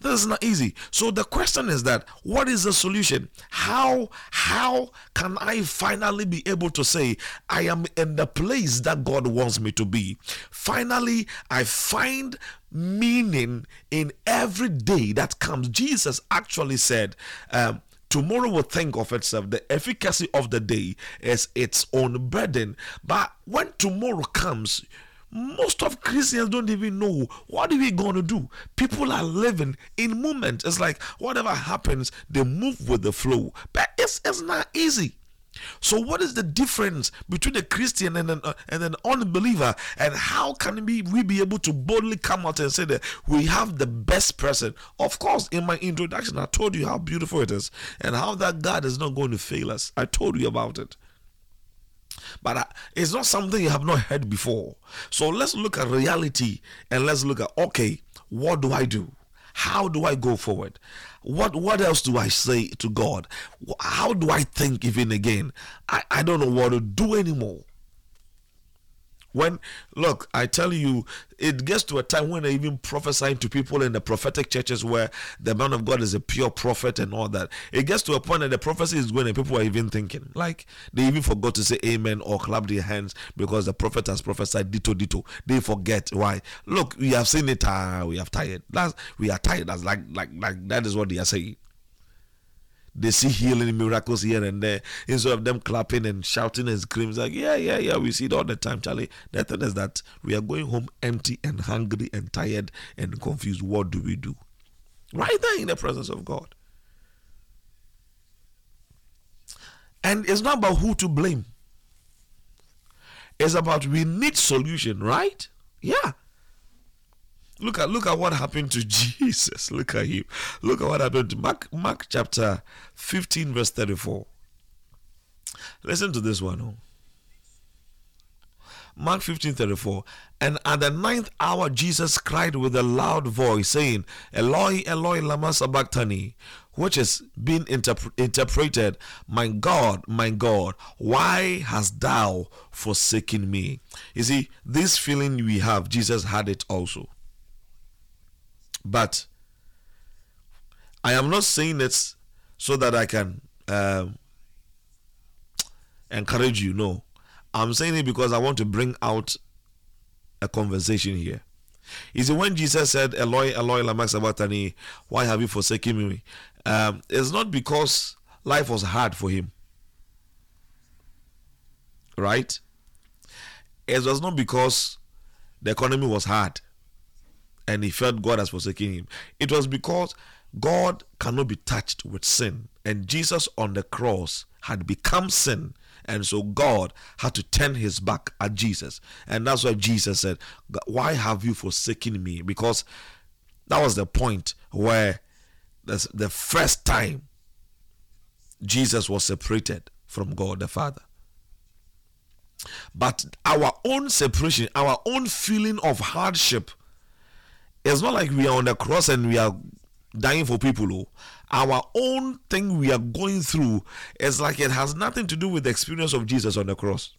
This is not easy. So the question is that what is the solution? How how can I finally be able to say I am in the place that God wants me to be? Finally, I find meaning in every day that comes. Jesus actually said, um, tomorrow will think of itself. The efficacy of the day is its own burden. But when tomorrow comes, most of Christians don't even know what are we going to do. People are living in moment. It's like whatever happens, they move with the flow. But it's, it's not easy. So, what is the difference between a Christian and an, uh, and an unbeliever? And how can we, we be able to boldly come out and say that we have the best person? Of course, in my introduction, I told you how beautiful it is and how that God is not going to fail us. I told you about it but uh, it's not something you have not heard before. So let's look at reality and let's look at okay, what do I do? How do I go forward? What what else do I say to God? How do I think even again? I, I don't know what to do anymore. When look, I tell you, it gets to a time when I even prophesying to people in the prophetic churches where the man of God is a pure prophet and all that. It gets to a point that the prophecy is going and people are even thinking like they even forgot to say amen or clap their hands because the prophet has prophesied dito dito. They forget why. Look, we have seen it. Uh, we have tired. That's we are tired. That's like like like that is what they are saying they see healing miracles here and there. Instead of them clapping and shouting and screaming, like, yeah, yeah, yeah, we see it all the time, Charlie. The thing is that we are going home empty and hungry and tired and confused. What do we do? Right there in the presence of God. And it's not about who to blame. It's about we need solution, right? Yeah. Look at look at what happened to Jesus. Look at him. Look at what happened to Mark Mark chapter 15 verse 34. Listen to this one. Oh. Mark 15 34. And at the ninth hour, Jesus cried with a loud voice, saying, Eloi, Eloi, Lama Sabachthani, which is being interp- interpreted, My God, my God, why hast thou forsaken me? You see, this feeling we have, Jesus had it also. But I am not saying it so that I can um, encourage you. No, I'm saying it because I want to bring out a conversation here. Is it when Jesus said, Eloi, Eloi, lama sabachthani, why have you forsaken me? Um, it's not because life was hard for him. Right? It was not because the economy was hard and he felt God has forsaken him. It was because God cannot be touched with sin, and Jesus on the cross had become sin. And so God had to turn his back at Jesus. And that's why Jesus said, Why have you forsaken me? Because that was the point where the first time Jesus was separated from God the Father. But our own separation, our own feeling of hardship, it's not like we are on the cross and we are dying for people. Oh. Our own thing we are going through is like it has nothing to do with the experience of Jesus on the cross.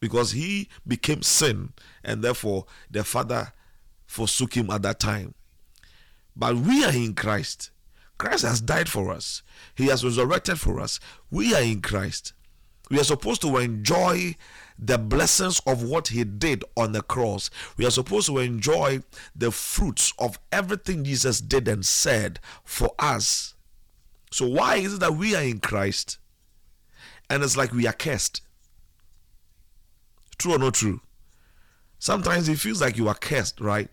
Because he became sin and therefore the Father forsook him at that time. But we are in Christ. Christ has died for us, He has resurrected for us. We are in Christ. We are supposed to enjoy the blessings of what he did on the cross. We are supposed to enjoy the fruits of everything Jesus did and said for us. So, why is it that we are in Christ? and it's like we are cursed. True or not true? Sometimes it feels like you are cursed, right?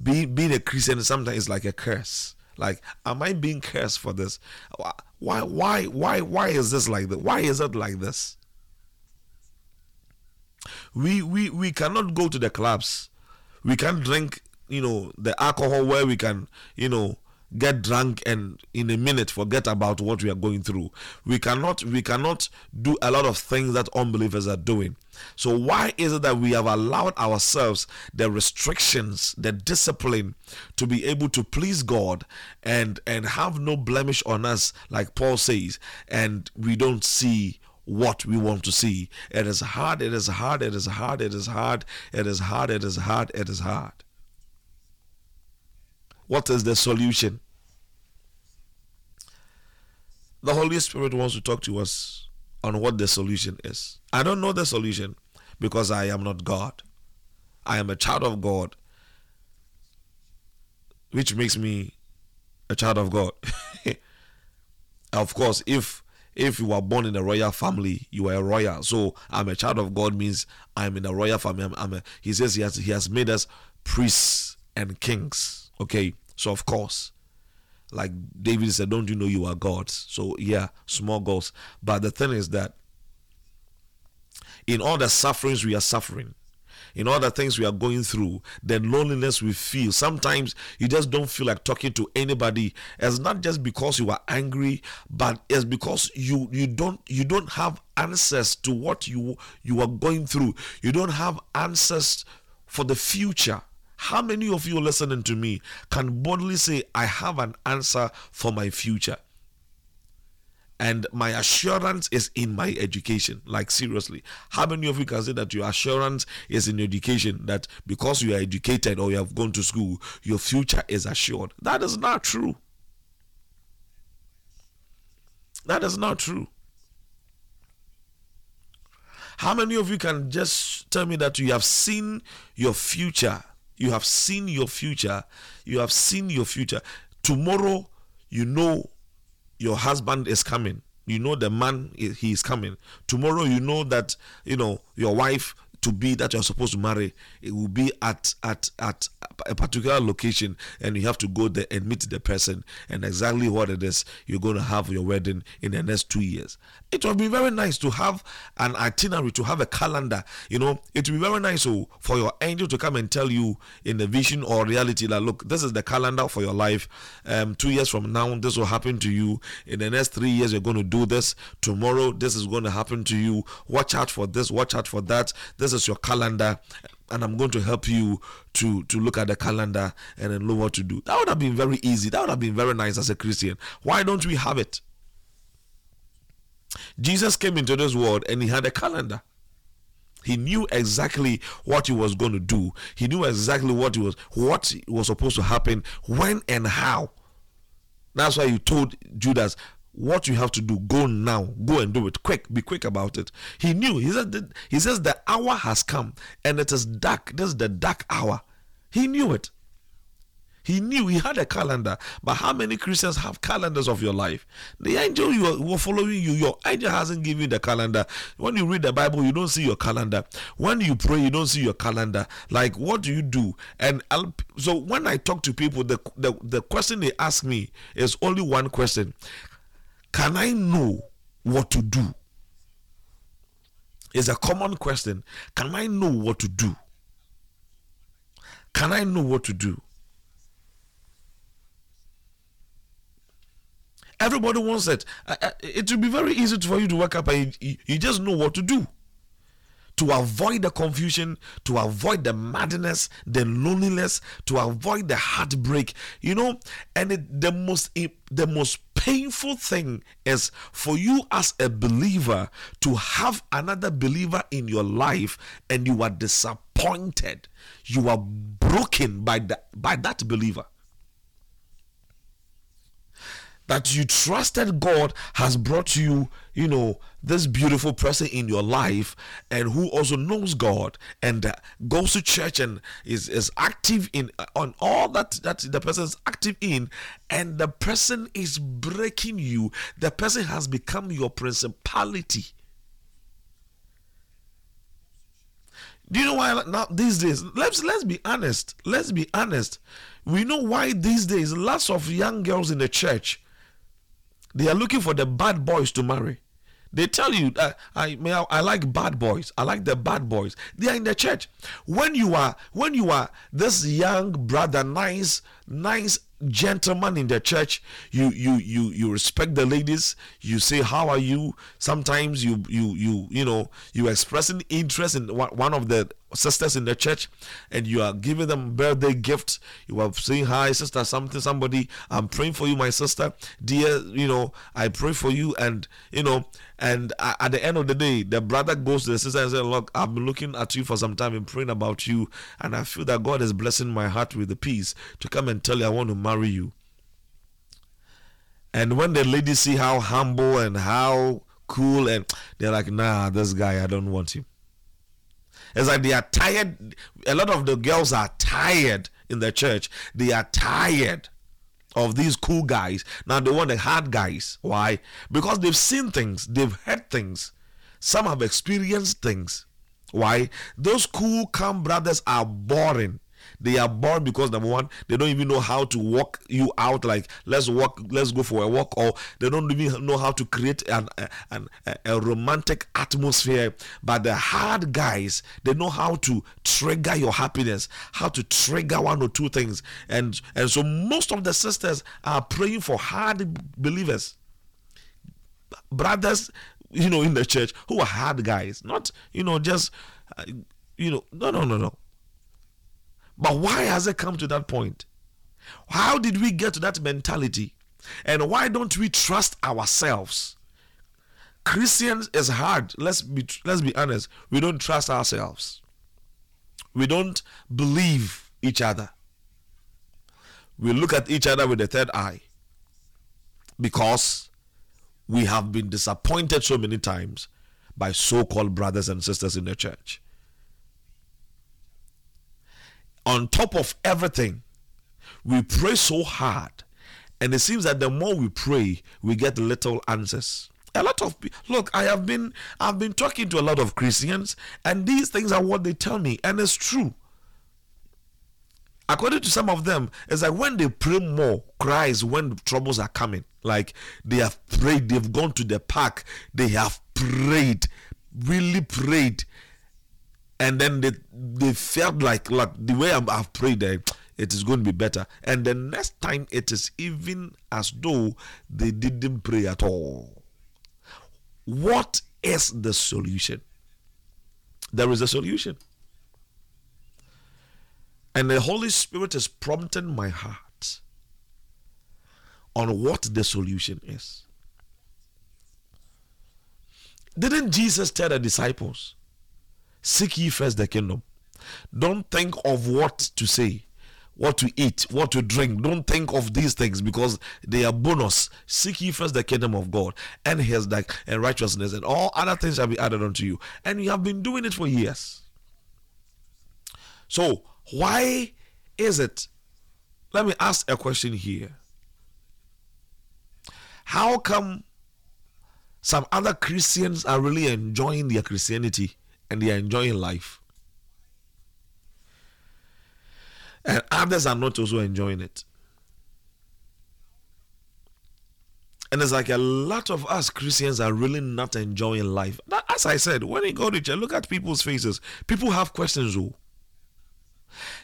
Being being a Christian sometimes is like a curse. Like, am I being cursed for this? Why why why why is this like that? Why is it like this? We we we cannot go to the clubs. We can't drink, you know, the alcohol where we can, you know, get drunk and in a minute forget about what we are going through we cannot we cannot do a lot of things that unbelievers are doing so why is it that we have allowed ourselves the restrictions the discipline to be able to please god and and have no blemish on us like paul says and we don't see what we want to see it is hard it is hard it is hard it is hard it is hard it is hard it is hard what is the solution? The Holy Spirit wants to talk to us on what the solution is. I don't know the solution because I am not God. I am a child of God, which makes me a child of God. of course, if if you were born in a royal family, you are a royal. So I'm a child of God means I'm in a royal family. I'm, I'm a, he says he has he has made us priests and kings. Okay, so of course, like David said, don't you know you are gods? So yeah, small gods. But the thing is that in all the sufferings we are suffering, in all the things we are going through, the loneliness we feel. Sometimes you just don't feel like talking to anybody. It's not just because you are angry, but it's because you you don't you don't have answers to what you you are going through. You don't have answers for the future. How many of you listening to me can boldly say, I have an answer for my future? And my assurance is in my education. Like, seriously. How many of you can say that your assurance is in education? That because you are educated or you have gone to school, your future is assured? That is not true. That is not true. How many of you can just tell me that you have seen your future you have seen your future. You have seen your future. Tomorrow, you know your husband is coming. You know the man he is coming. Tomorrow, you know that you know your wife to be that you're supposed to marry it will be at at at a particular location and you have to go there and meet the person and exactly what it is you're going to have your wedding in the next two years. It would be very nice to have an itinerary to have a calendar you know. It would be very nice so, for your angel to come and tell you in the vision or reality that look this is the calendar for your life. Um two years from now this will happen to you. In the next three years you're going to do this. Tomorrow this is going to happen to you. Watch out for this watch out for that. This your calendar and I'm going to help you to to look at the calendar and then know what to do. That would have been very easy. That would have been very nice as a Christian. Why don't we have it? Jesus came into this world and he had a calendar. He knew exactly what he was going to do. He knew exactly what he was what was supposed to happen, when and how. That's why he told Judas, what you have to do go now. Go and do it quick. Be quick about it. He knew. He said he says the hour has come and it is dark. This is the dark hour. He knew it. He knew. He had a calendar. But how many christians have calendars of your life? The angel you were following you your angel hasn't given you the calendar. When you read the bible you don't see your calendar. When you pray you don't see your calendar. Like what do you do? And I'll, so when i talk to people the, the the question they ask me is only one question can I know what to do? Is a common question. Can I know what to do? Can I know what to do? Everybody wants it. It will be very easy for you to wake up and you, you just know what to do to avoid the confusion, to avoid the madness, the loneliness, to avoid the heartbreak, you know. And it, the most the most painful thing is for you as a believer to have another believer in your life and you are disappointed, you are broken by that by that believer. That you trusted God has brought you, you know this beautiful person in your life and who also knows god and uh, goes to church and is, is active in uh, on all that that the person is active in and the person is breaking you. The person has become your principality. Do you know why now these days? Let's let's be honest. Let's be honest. We know why these days lots of young girls in the church they are looking for the bad boys to marry. They tell you, uh, I, I I like bad boys. I like the bad boys. They are in the church. When you are when you are this young brother, nice nice gentleman in the church you you you you respect the ladies you say how are you sometimes you you you you know you expressing interest in one of the sisters in the church and you are giving them birthday gifts. You are saying hi sister something somebody. I'm praying for you my sister. Dear you know i pray for you. And you know and at the end of the day the brother goes to the sister and says look i've been looking at you for some time and praying about you and i feel that god is blessing my heart with the peace to come and tell you i want to marry you. And when the ladies see how humble and how cool and they're like nah this guy i don't want him it's like they are tired. A lot of the girls are tired in the church. They are tired of these cool guys. Now they want the hard guys. Why? Because they've seen things, they've heard things. Some have experienced things. Why? Those cool, calm brothers are boring. They are bored because number one, they don't even know how to walk you out. Like let's walk, let's go for a walk, or they don't even know how to create an, an a, a romantic atmosphere. But the hard guys, they know how to trigger your happiness, how to trigger one or two things, and and so most of the sisters are praying for hard believers, brothers, you know, in the church who are hard guys, not you know just. Uh, you know, no, no, no, no. But why has it come to that point? How did we get to that mentality? And why don't we trust ourselves? Christians is hard. Let's be let's be honest. We don't trust ourselves. We don't believe each other. We look at each other with the third eye because we have been disappointed so many times by so-called brothers and sisters in the church on top of everything, we pray so hard, and it seems that the more we pray, we get little answers. A lot of look, I have been I've been talking to a lot of Christians, and these things are what they tell me, and it's true. According to some of them, it's like when they pray more, cries when troubles are coming. Like they have prayed, they've gone to the park, they have prayed, really prayed, and then they they felt like like the way I've, I've prayed that it is going to be better. And the next time it is even as though they didn't pray at all. What is the solution? There is a solution. And the holy spirit is prompting my heart on what the solution is. Didn't jesus tell the disciples Seek ye first the kingdom. Don't think of what to say, what to eat, what to drink. Don't think of these things because they are bonus. Seek ye first the kingdom of God and his and righteousness, and all other things shall be added unto you. And you have been doing it for years. So why is it? Let me ask a question here. How come some other Christians are really enjoying their Christianity and they are enjoying life. And others are not also enjoying it. And it's like a lot of us Christians are really not enjoying life. As I said, when you go to church, look at people's faces. People have questions. Oh.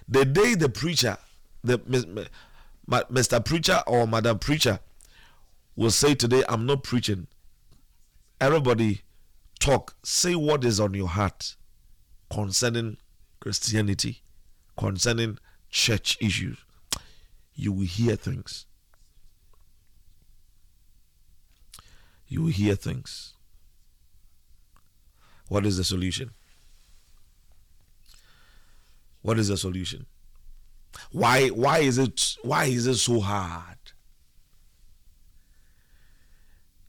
The day the preacher, the Mr. Preacher or Madam Preacher will say today, I'm not preaching. Everybody talk, say what is on your heart concerning Christianity, concerning church issues. You will hear things. You will hear things. What is the solution? What is the solution? Why why is it why is it so hard?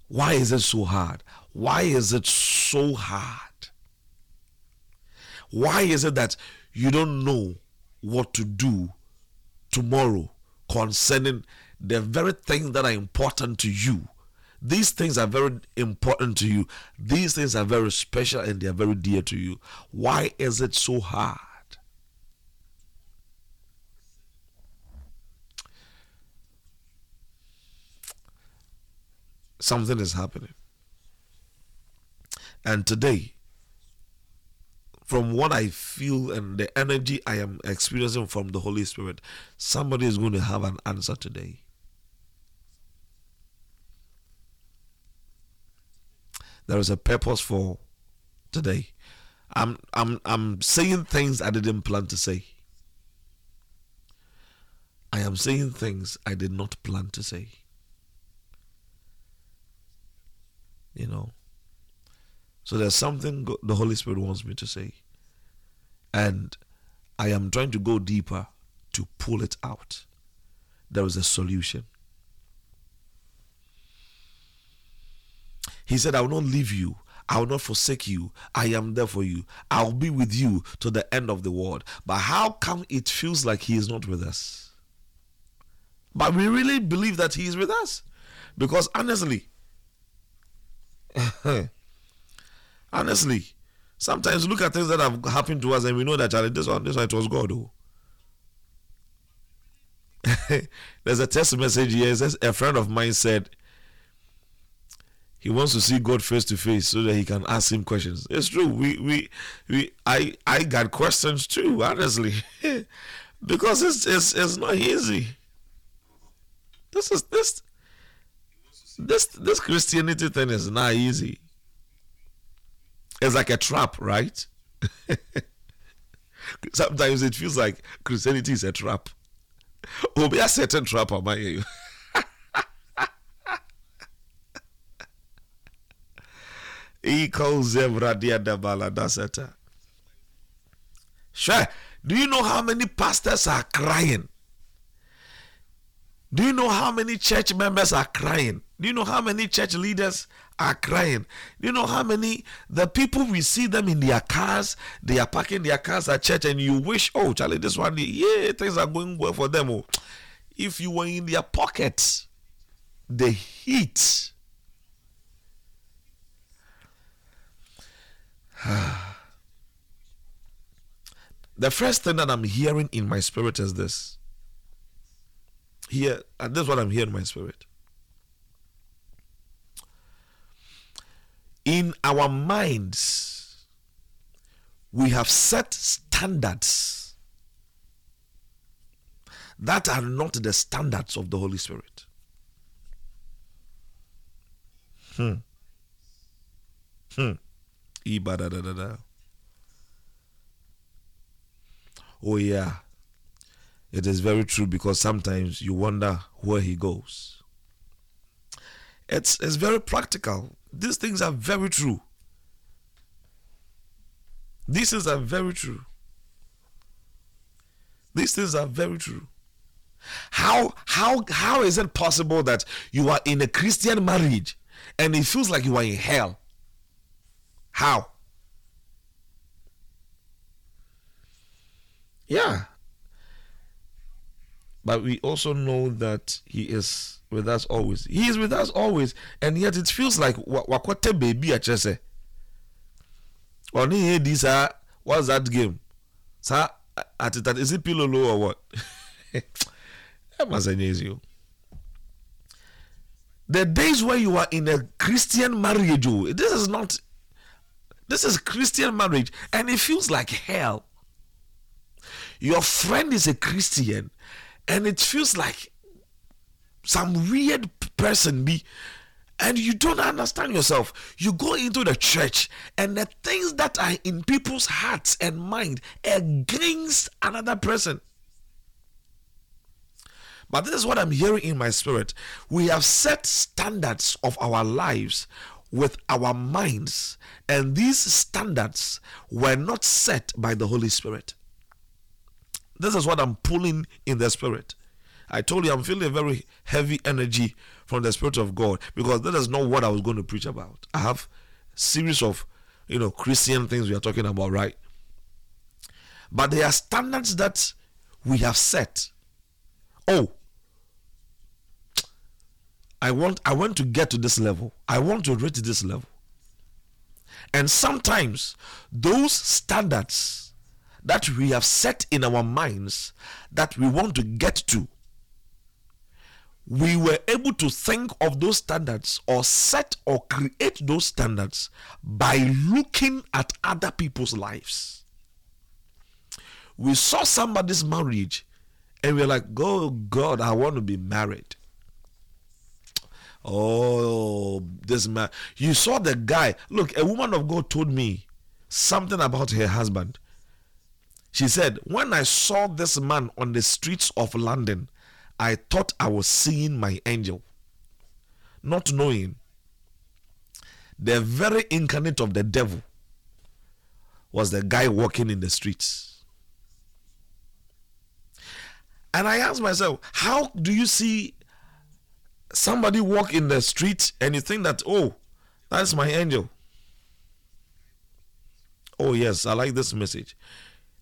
Why is it so hard? Why is it so hard? Why is it that you don't know what to do tomorrow concerning the very things that are important to you These things are very important to you. These things are very special and they are very dear to you. Why is it so hard? Something is happening. And today, from what I feel and the energy I am experiencing from the Holy Spirit, somebody is going to have an answer today. There is a purpose for today. I'm I'm I'm saying things I didn't plan to say. I am saying things I did not plan to say. You know. So there's something the Holy Spirit wants me to say. And I am trying to go deeper to pull it out. There is a solution. He said, I will not leave you. I will not forsake you. I am there for you. I'll be with you to the end of the world. But how come it feels like He is not with us? But we really believe that He is with us. Because honestly, honestly, sometimes look at things that have happened to us and we know that this one, this one, it was God. Oh. There's a text message here. A friend of mine said, he wants to see God face to face so that he can ask him questions. It's true. We we we I I got questions too, honestly. because it's, it's it's not easy. This is this this this Christianity thing is not easy. It's like a trap, right? Sometimes it feels like Christianity is a trap. Oh, be a certain trap, am I? Sure. Do you know how many pastors are crying? Do you know how many church members are crying? Do you know how many church leaders are crying? Do you know how many the people we see them in their cars, they are parking their cars at church, and you wish, oh, Charlie, this one, yeah, things are going well for them. Oh. If you were in their pockets, the heat the first thing that I'm hearing in my spirit is this. Here, and this is what I'm hearing in my spirit. In our minds, we have set standards that are not the standards of the Holy Spirit. Hmm. Hmm. Oh, yeah. It is very true because sometimes you wonder where he goes. It's, it's very practical. These things are very true. These things are very true. These things are very true. How how how is it possible that you are in a Christian marriage and it feels like you are in hell? How? Yeah. But we also know that He is with us always. He is with us always, and yet it feels like wakwate baby a chese. Only here this uh, what's that game? Sir, at that is it pillow low or what? that must you. The days where you are in a Christian marriage, oh, this is not this is Christian marriage, and it feels like hell. Your friend is a Christian, and it feels like some weird person be and you don't understand yourself. You go into the church, and the things that are in people's hearts and mind against another person. But this is what I'm hearing in my spirit. We have set standards of our lives with our minds, and these standards were not set by the Holy Spirit. This is what I'm pulling in the Spirit. I told you I'm feeling a very heavy energy from the Spirit of God because that is not what I was going to preach about. I have series of you know Christian things we are talking about, right? But there are standards that we have set. Oh, I want I want to get to this level. I want to reach this level. And sometimes those standards that we have set in our minds that we want to get to, we were able to think of those standards or set or create those standards by looking at other people's lives. We saw somebody's marriage and we're like, oh God, I want to be married. Oh, this man. You saw the guy. Look, a woman of God told me something about her husband. She said, When I saw this man on the streets of London, I thought I was seeing my angel. Not knowing the very incarnate of the devil was the guy walking in the streets. And I asked myself, how do you see somebody walk in the street and you think that, oh, that's my angel? Oh, yes, I like this message.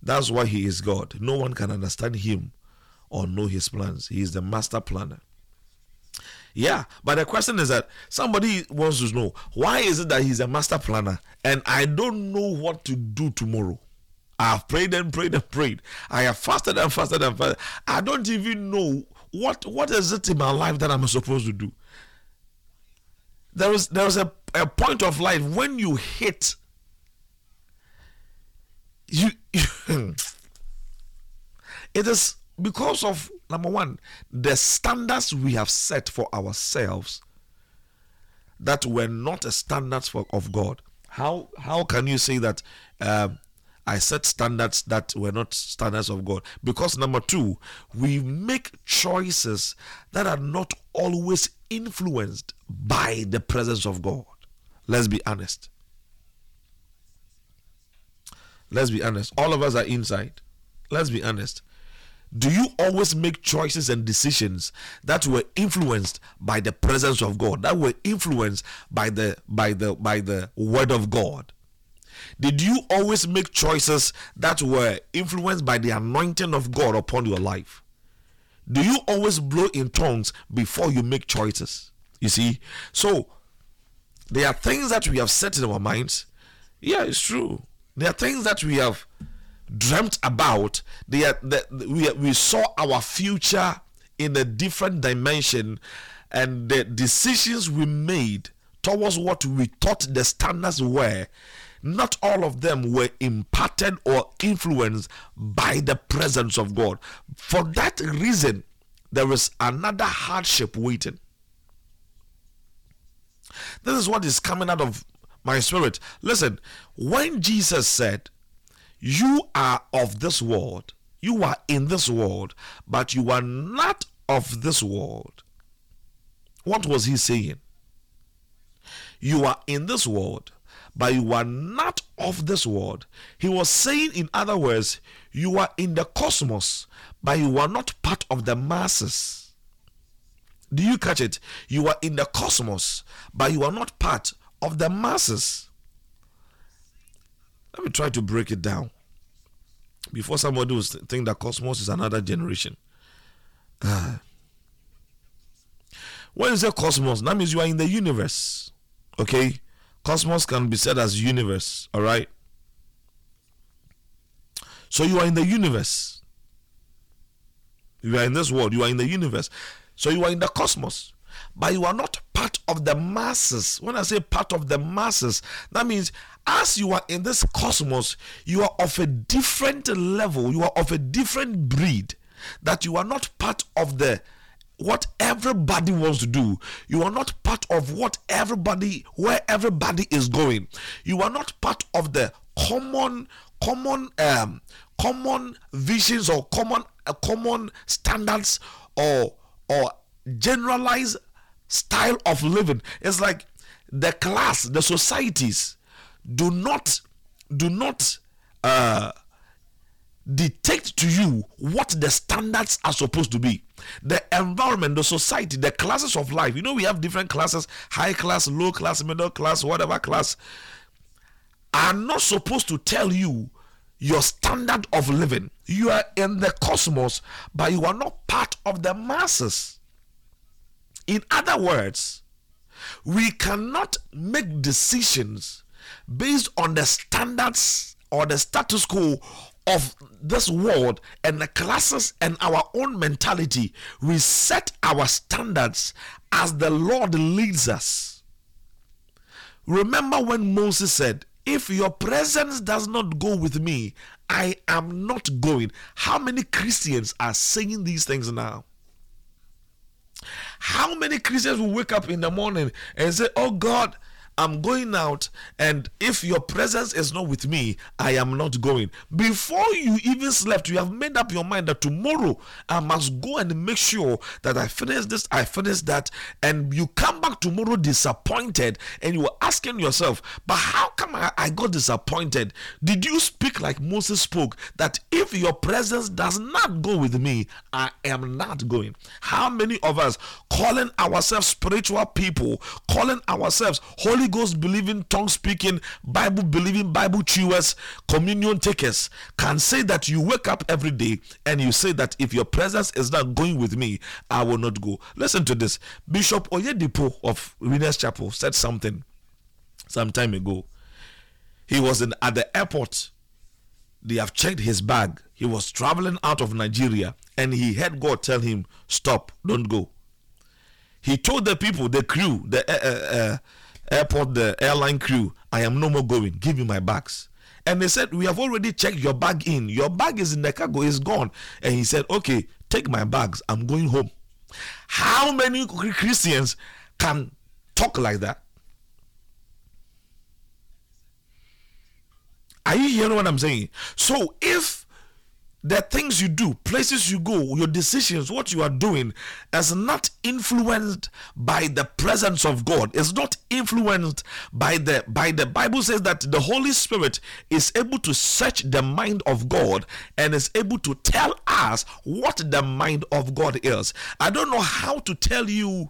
That's why he is God. No one can understand him or know his plans. He is the master planner. Yeah, but the question is that somebody wants to know why is it that he's a master planner and I don't know what to do tomorrow? I have prayed and prayed and prayed. I have fasted and fasted and fasted. I don't even know what what is it in my life that I'm supposed to do. There is there is a, a point of life when you hit you, you it is because of number one the standards we have set for ourselves that were not a standards for, of god. How how can you say that um, i set standards that were not standards of god? Because number two we make choices that are not always influenced by the presence of god. Let's be honest. Let's be honest. All of us are inside. Let's be honest do you always make choices and decisions that were influenced by the presence of god that were influenced by the by the by the word of god? Did you always make choices that were influenced by the anointing of god upon your life? Do you always blow in tongues before you make choices? You see so there are things that we have set in our minds. Yeah it's true. There are things that we have dreamt about. They are, the, we, we saw our future in a different dimension, and the decisions we made towards what we thought the standards were, not all of them were imparted or influenced by the presence of God. For that reason, there is another hardship waiting. This is what is coming out of my spirit. Listen, when Jesus said, you are of this world. You are in this world, but you are not of this world. What was he saying? You are in this world, but you are not of this world. He was saying, in other words, you are in the cosmos, but you are not part of the masses. Do you catch it? You are in the cosmos, but you are not part of the masses. Let me try to break it down. Before somebody will think that cosmos is another generation. Uh, when you say cosmos, that means you are in the universe. Okay? Cosmos can be said as universe. All right? So you are in the universe. You are in this world. You are in the universe. So you are in the cosmos but you are not part of the masses. When I say part of the masses, that means as you are in this cosmos, you are of a different level, you are of a different breed, that you are not part of the what everybody wants to do. You are not part of what everybody where everybody is going. You are not part of the common common um common visions or common uh, common standards or or generalized style of living. It's like the class, the societies do not do not uh, dictate to you what the standards are supposed to be. The environment, the society, the classes of life. You know, we have different classes high class, low class, middle class, whatever class are not supposed to tell you your standard of living. You are in the cosmos, but you are not part of the masses. In other words, we cannot make decisions based on the standards or the status quo of this world and the classes and our own mentality. We set our standards as the Lord leads us. Remember when Moses said, If your presence does not go with me, I am not going. How many Christians are saying these things now? How many Christians will wake up in the morning and say, Oh God, I'm going out, and if your presence is not with me, I am not going. Before you even slept, you have made up your mind that tomorrow I must go and make sure that I finish this, I finish that, and you come back tomorrow disappointed, and you are asking yourself, But how come I, I got disappointed? Did you speak like Moses spoke that if your presence does not go with me, I am not going? How many of us calling ourselves spiritual people, calling ourselves holy Ghost believing, tongue speaking, Bible believing, Bible chewers, communion takers can say that you wake up every day and you say that if your presence is not going with me, I will not go. Listen to this. Bishop Oyedepo of Winners Chapel said something some time ago. He was in, at the airport. They have checked his bag. He was traveling out of Nigeria and he heard God tell him, Stop, don't go. He told the people, the crew, the uh, uh, uh airport, the airline crew, I am no more going. Give me my bags. And they said, We have already checked your bag in. Your bag is in the cargo, it's gone. And he said, Okay, take my bags. I'm going home. How many Christians can talk like that? Are you hearing what I'm saying? So if the things you do, places you go, your decisions, what you are doing is not influenced by the presence of God. It's not influenced by the by the Bible says that the Holy Spirit is able to search the mind of God and is able to tell us what the mind of God is. I don't know how to tell you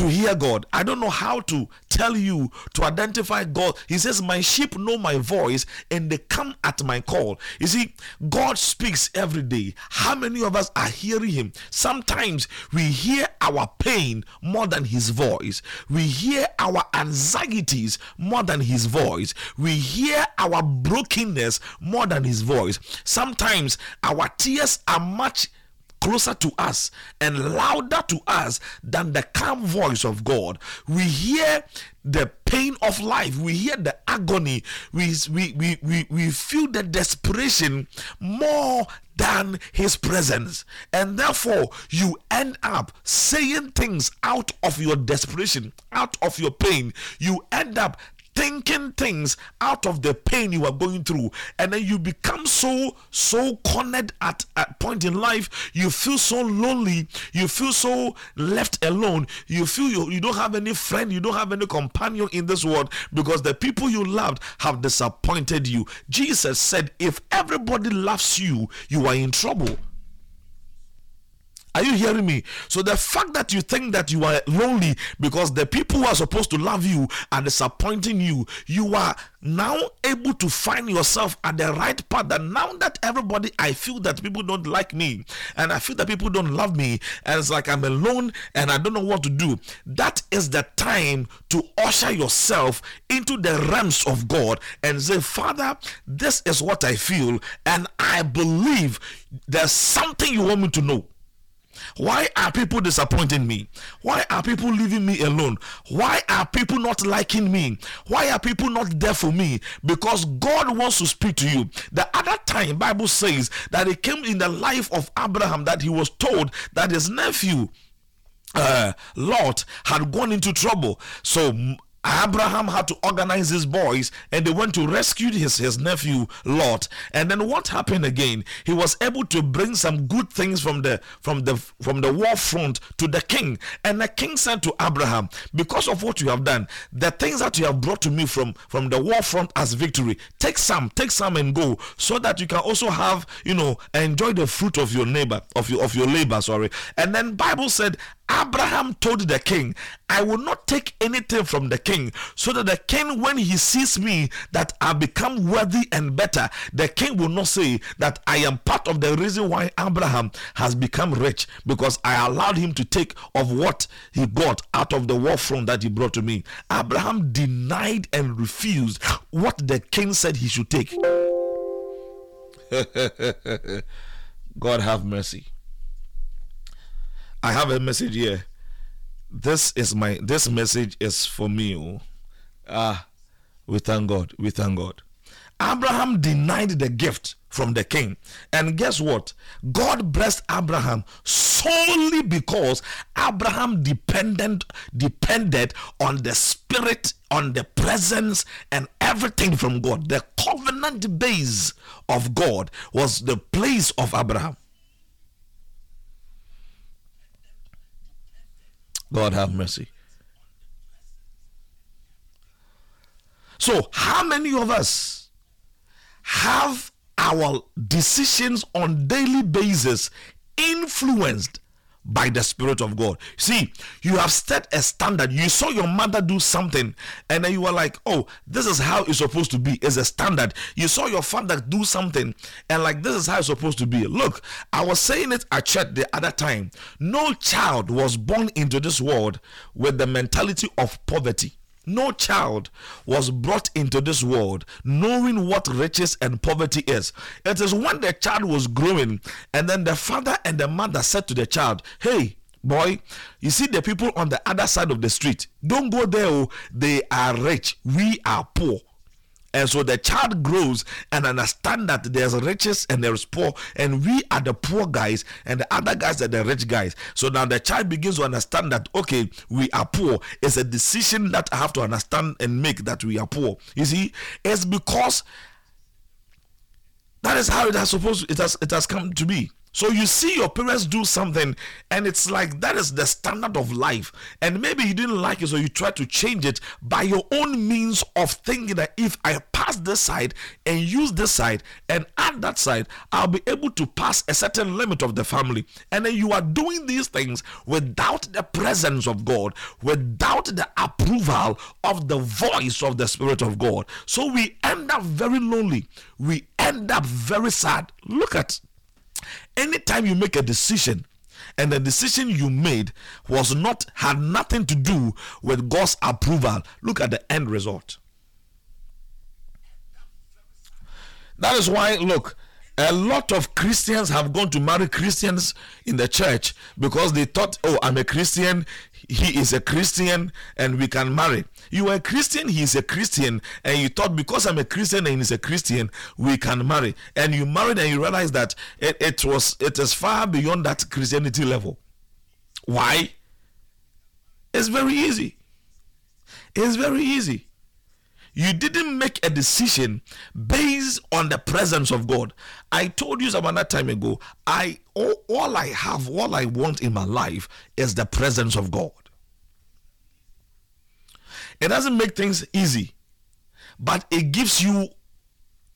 to hear God. I don't know how to tell you to identify God. He says, My sheep know my voice and they come at my call. You see, God speaks every day. How many of us are hearing Him? Sometimes we hear our pain more than His voice, we hear our anxieties more than His voice, we hear our brokenness more than His voice. Sometimes our tears are much closer to us and louder to us than the calm voice of God. We hear the pain of life, we hear the agony, we, we, we, we, we feel the desperation more than his presence. And therefore, you end up saying things out of your desperation, out of your pain. You end up thinking things out of the pain you are going through. And then you become so so cornered at a point in life. You feel so lonely. You feel so left alone. You feel you, you don't have any friend. You don't have any companion in this world because the people you loved have disappointed you. Jesus said if everybody loves you you are in trouble are you hearing me? So the fact that you think that you are lonely because the people who are supposed to love you are disappointing you, you are now able to find yourself at the right path. That now that everybody, I feel that people don't like me and I feel that people don't love me, and it's like I'm alone and I don't know what to do. That is the time to usher yourself into the realms of God and say, Father, this is what I feel, and I believe there's something you want me to know. Why are people disappointing me? Why are people leaving me alone? Why are people not liking me? Why are people not there for me? Because God wants to speak to you. The other time, Bible says that it came in the life of Abraham that he was told that his nephew uh, Lot had gone into trouble. So Abraham had to organize his boys and they went to rescue his, his nephew Lot. And then what happened again? He was able to bring some good things from the from the from the war front to the king. And the king said to Abraham, Because of what you have done, the things that you have brought to me from, from the war front as victory, take some, take some and go, so that you can also have, you know, enjoy the fruit of your neighbor, of your of your labor, sorry. And then Bible said Abraham told the king, I will not take anything from the king, so that the king, when he sees me, that I become worthy and better, the king will not say that I am part of the reason why Abraham has become rich because I allowed him to take of what he got out of the war front that he brought to me. Abraham denied and refused what the king said he should take. God have mercy. I have a message here. This is my this message is for me. Oh. Ah, we thank God. We thank God. Abraham denied the gift from the king. And guess what? God blessed Abraham solely because Abraham dependent depended on the spirit, on the presence and everything from God. The covenant base of God was the place of Abraham. God have mercy. So, how many of us have our decisions on daily basis influenced by the spirit of god. See you have set a standard. You saw your mother do something and then you were like oh this is how it's supposed to be. It's a standard. You saw your father do something and like this is how it's supposed to be. Look i was saying it at church the other time. No child was born into this world with the mentality of poverty no child was brought into this world knowing what riches and poverty is. It is when the child was growing, and then the father and the mother said to the child, Hey, boy, you see the people on the other side of the street, don't go there, oh, they are rich, we are poor. And so the child grows and understand that there's riches and there's poor, and we are the poor guys, and the other guys are the rich guys. So now the child begins to understand that okay, we are poor. It's a decision that I have to understand and make that we are poor. You see, it's because that is how it has supposed it has it has come to be. So you see your parents do something, and it's like that is the standard of life. And maybe you didn't like it, so you try to change it by your own means of thinking that if I pass this side and use this side and add that side, I'll be able to pass a certain limit of the family. And then you are doing these things without the presence of God, without the approval of the voice of the Spirit of God. So we end up very lonely. We end up very sad. Look at anytime you make a decision and the decision you made was not had nothing to do with God's approval, look at the end result. That is why, look, a lot of Christians have gone to marry Christians in the church because they thought, oh, I'm a Christian, he is a Christian, and we can marry. You are a Christian, he is a Christian, and you thought because I'm a Christian and he's a Christian, we can marry. And you married and you realize that it, it was it is far beyond that Christianity level. Why? It's very easy. It's very easy. You didn't make a decision based on the presence of God. I told you some other time ago, I all, all I have, all I want in my life is the presence of God. It doesn't make things easy, but it gives you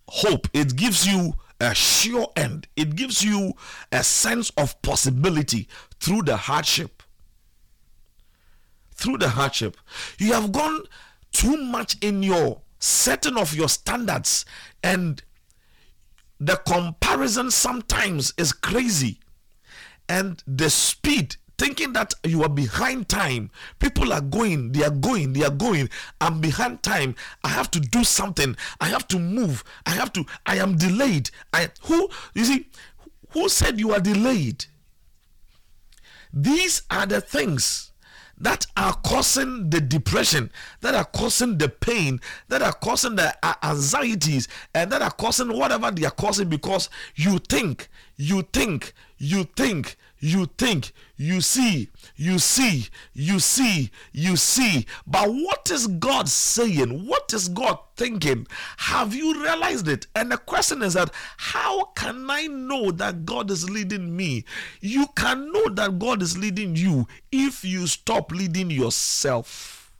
hope. It gives you a sure end. It gives you a sense of possibility through the hardship. Through the hardship. You have gone too much in your setting of your standards and the comparison sometimes is crazy. And the speed thinking that you are behind time people are going they are going they are going i'm behind time i have to do something i have to move i have to i am delayed. I who you see who said you are delayed? These are the things that are causing the depression, that are causing the pain, that are causing the uh, anxieties, and that are causing whatever they are causing because you think, you think, you think, you think, you see, you see, you see, you see. But what is God saying? What is God thinking? Have you realized it? And the question is that how can I know that God is leading me? You can know that God is leading you if you stop leading yourself.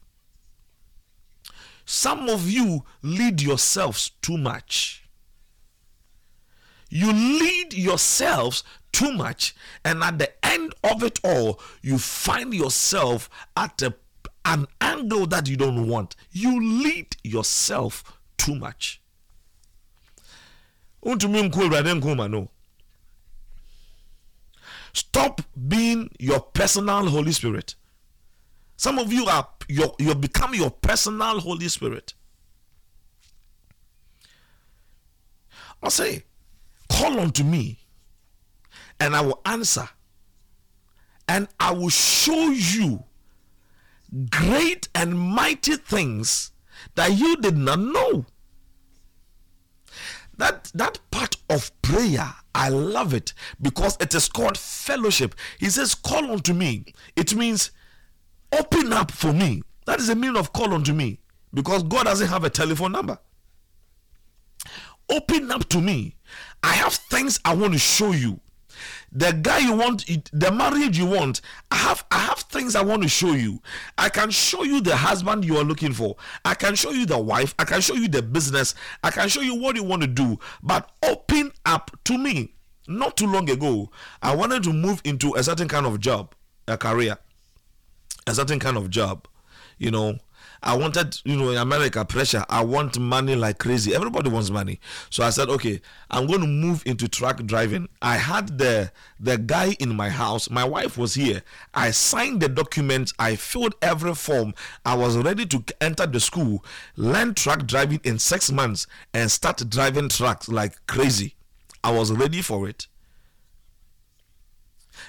Some of you lead yourselves too much. You lead yourselves too much, and at the end of it all, you find yourself at a, an angle that you don't want. You lead yourself too much. Stop being your personal Holy Spirit. Some of you are you you've become your personal Holy Spirit. I say, call unto me, and I will answer, and I will show you great and mighty things that you did not know. That that part of prayer, I love it because it is called fellowship. He says, Call unto me. It means open up for me. That is the meaning of call unto me. Because God doesn't have a telephone number. Open up to me. I have things I want to show you. The guy you want the marriage you want i have i have things i want to show you. I can show you the husband you are looking for. I can show you the wife. I can show you the business. I can show you what you want to do. But open up to me. Not too long ago i wanted to move into a certain kind of job a career a certain kind of job you know I wanted, you know, in America, pressure. I want money like crazy. Everybody wants money. So I said, okay, I'm going to move into truck driving. I had the the guy in my house. My wife was here. I signed the documents. I filled every form. I was ready to enter the school, learn truck driving in six months, and start driving trucks like crazy. I was ready for it.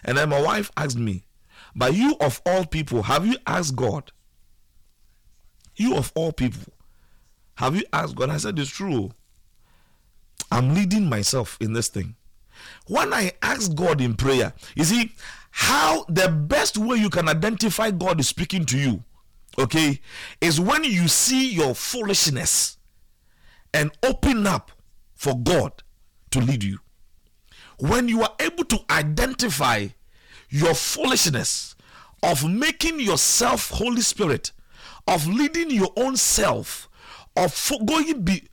And then my wife asked me, but you of all people, have you asked God? You of all people, have you asked God? I said, It's true. I'm leading myself in this thing. When I ask God in prayer, you see, how the best way you can identify God is speaking to you, okay, is when you see your foolishness and open up for God to lead you. When you are able to identify your foolishness of making yourself Holy Spirit of leading your own self, of going be,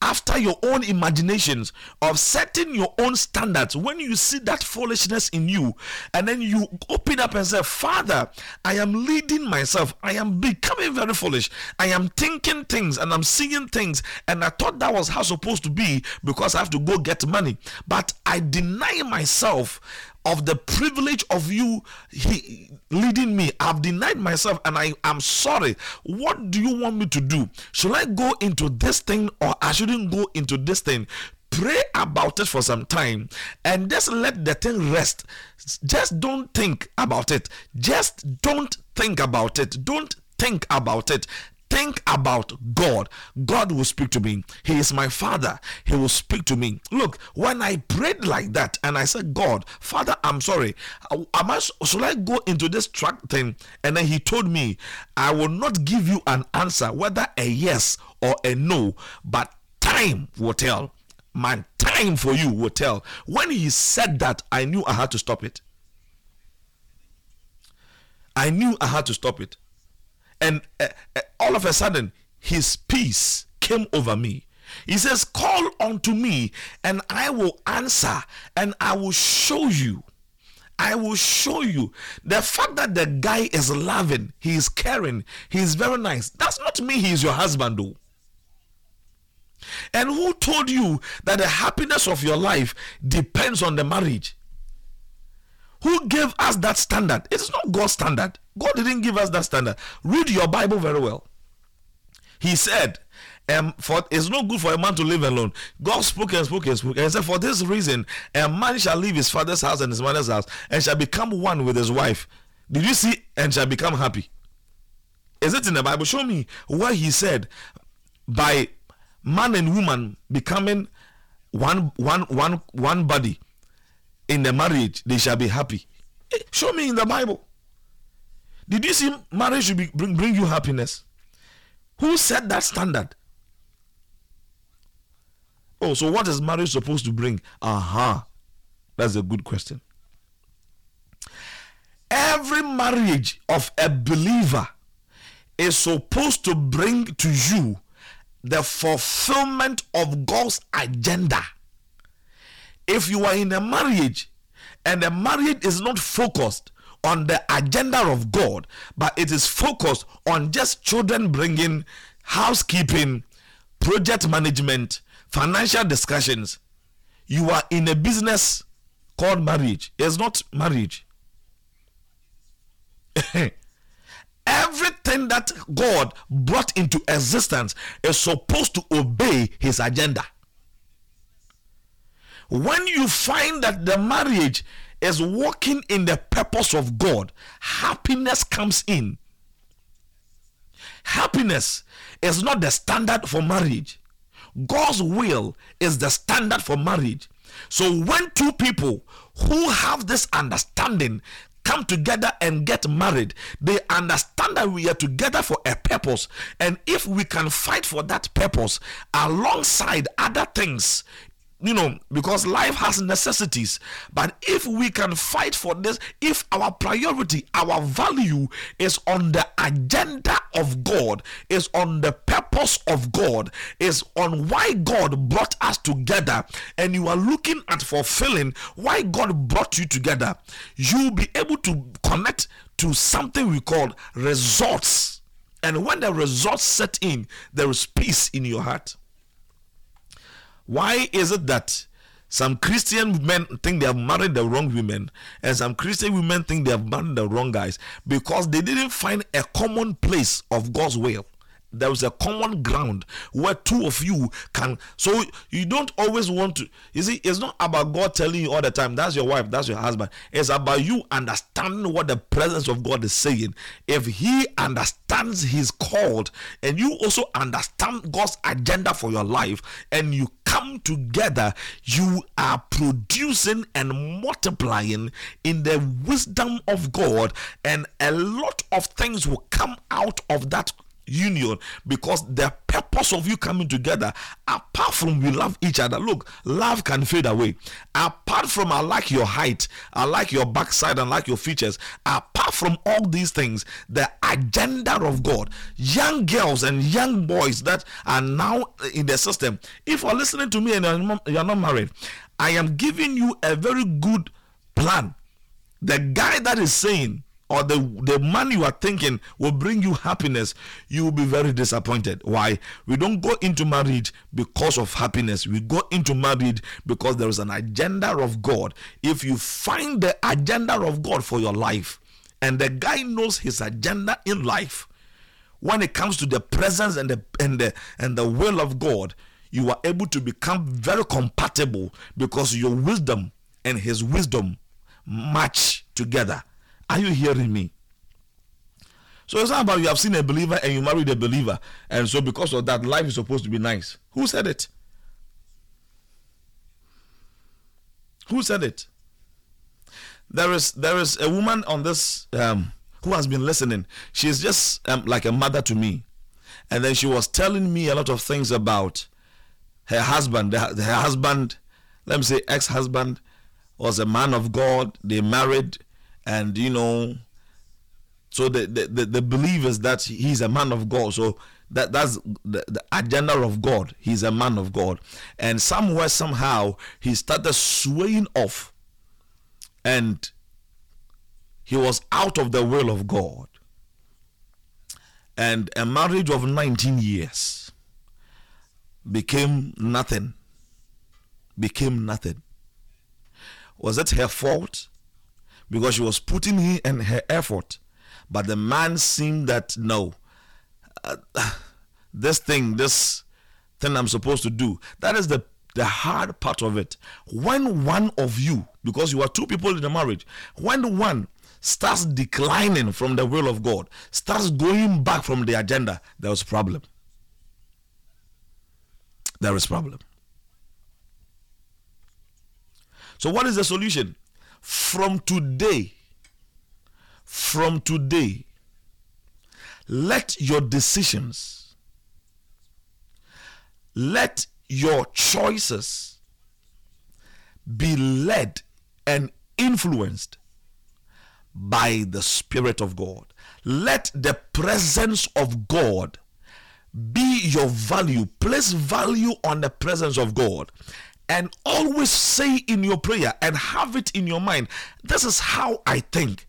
after your own imaginations, of setting your own standards. When you see that foolishness in you, and then you open up and say, Father, I am leading myself. I am becoming very foolish. I am thinking things and I'm seeing things, and I thought that was how supposed to be because I have to go get money. But I deny myself of the privilege of you he, leading me. I've denied myself and I am sorry. What do you want me to do? Should I go into this thing or I shouldn't go into this thing? Pray about it for some time and just let the thing rest. Just don't think about it. Just don't think about it. Don't think about it think about God, God will speak to me. He is my Father. He will speak to me. Look, when I prayed like that and I said, God, Father, I'm sorry. Uh, am I, should I go into this track thing? And then He told me, I will not give you an answer, whether a yes or a no, but time will tell. My time for you will tell. When He said that, I knew I had to stop it. I knew I had to stop it and uh, uh, all of a sudden his peace came over me he says call unto me and i will answer and i will show you I will show you the fact that the guy is loving, he is caring, he is very nice. That's not me, he is your husband, though. And who told you that the happiness of your life depends on the marriage? Who gave us that standard? It is not God's standard. God didn't give us that standard. Read your Bible very well. He said, um, for it's not good for a man to live alone. God spoke and spoke and spoke and said, For this reason, a man shall leave his father's house and his mother's house and shall become one with his wife. Did you see? And shall become happy. Is it in the Bible? Show me where he said, by man and woman becoming one one one one body in the marriage, they shall be happy. Hey, show me in the Bible. Did you see marriage should be, bring, bring you happiness? Who set that standard? Oh, so what is marriage supposed to bring? Aha. Uh-huh. That's a good question. Every marriage of a believer is supposed to bring to you the fulfillment of God's agenda if you are in a marriage and the marriage is not focused on the agenda of God, but it is focused on just children bringing, housekeeping, project management, financial discussions, you are in a business called marriage. It's not marriage. Everything that God brought into existence is supposed to obey his agenda. When you find that the marriage is walking in the purpose of God, happiness comes in. Happiness is not the standard for marriage. God's will is the standard for marriage. So when two people who have this understanding come together and get married, they understand that we are together for a purpose. And if we can fight for that purpose alongside other things, you know, because life has necessities. But if we can fight for this, if our priority, our value is on the agenda of God, is on the purpose of God, is on why God brought us together, and you are looking at fulfilling why God brought you together, you'll be able to connect to something we call results. And when the results set in, there is peace in your heart. Why is it that some Christian men think they have married the wrong women, and some Christian women think they have married the wrong guys? Because they didn't find a common place of God's will there is a common ground where two of you can so you don't always want to you see it's not about god telling you all the time that's your wife that's your husband. It's about you understanding what the presence of god is saying. If he understands he's called and you also understand god's agenda for your life and you come together you are producing and multiplying in the wisdom of god and a lot of things will come out of that union because the purpose of you coming together, apart from we love each other, look, love can fade away. Apart from I like your height, I like your backside, and like your features, apart from all these things, the agenda of God, young girls and young boys that are now in the system, if you're listening to me and you're not married, I am giving you a very good plan. The guy that is saying, or the, the man you are thinking will bring you happiness, you will be very disappointed. Why? We don't go into marriage because of happiness. We go into marriage because there is an agenda of God. If you find the agenda of God for your life, and the guy knows his agenda in life, when it comes to the presence and the and the and the will of God, you are able to become very compatible because your wisdom and his wisdom match together are you hearing me? So it's not about you have seen a believer and you married a believer, and so because of that, life is supposed to be nice. Who said it? Who said it? There is there is a woman on this um, who has been listening. She's just um, like a mother to me, and then she was telling me a lot of things about her husband. Her husband, let me say, ex-husband, was a man of God. They married and you know so the, the the, belief is that he's a man of god so that that's the, the agenda of god. He's a man of god. And somewhere somehow he started swaying off and he was out of the will of god. And a marriage of 19 years became nothing. Became nothing. Was it her fault because she was putting in her effort. But the man seemed that no, uh, this thing, this thing I'm supposed to do, that is the the hard part of it. When one of you, because you are two people in a marriage, when one starts declining from the will of God, starts going back from the agenda, there is problem. There is problem. So what is the solution? From today, from today, let your decisions, let your choices be led and influenced by the Spirit of God. Let the presence of God be your value. Place value on the presence of God and always say in your prayer and have it in your mind this is how I think.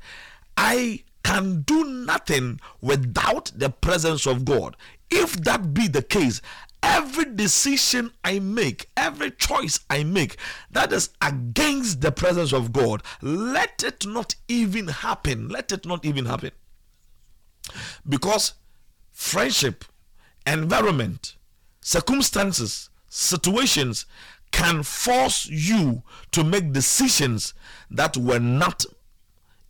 I can do nothing without the presence of God. If that be the case, every decision I make, every choice I make that is against the presence of God, let it not even happen. Let it not even happen. Because friendship, environment, circumstances, situations can force you to make decisions that were not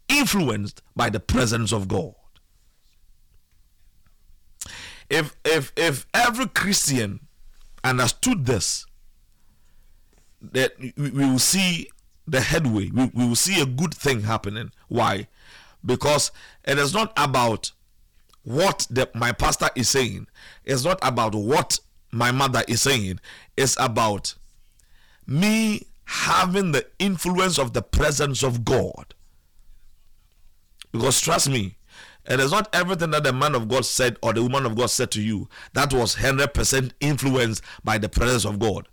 influenced by the presence of God. If if if every Christian understood this, that we, will see the headway. We, we will see a good thing happening. Why? Because it is not about what the, my pastor is saying. It's not about what my mother is saying. It's about me having the influence of the presence of God. Because trust me, it is not everything that the man of God said or the woman of God said to you that was 100% influenced by the presence of God.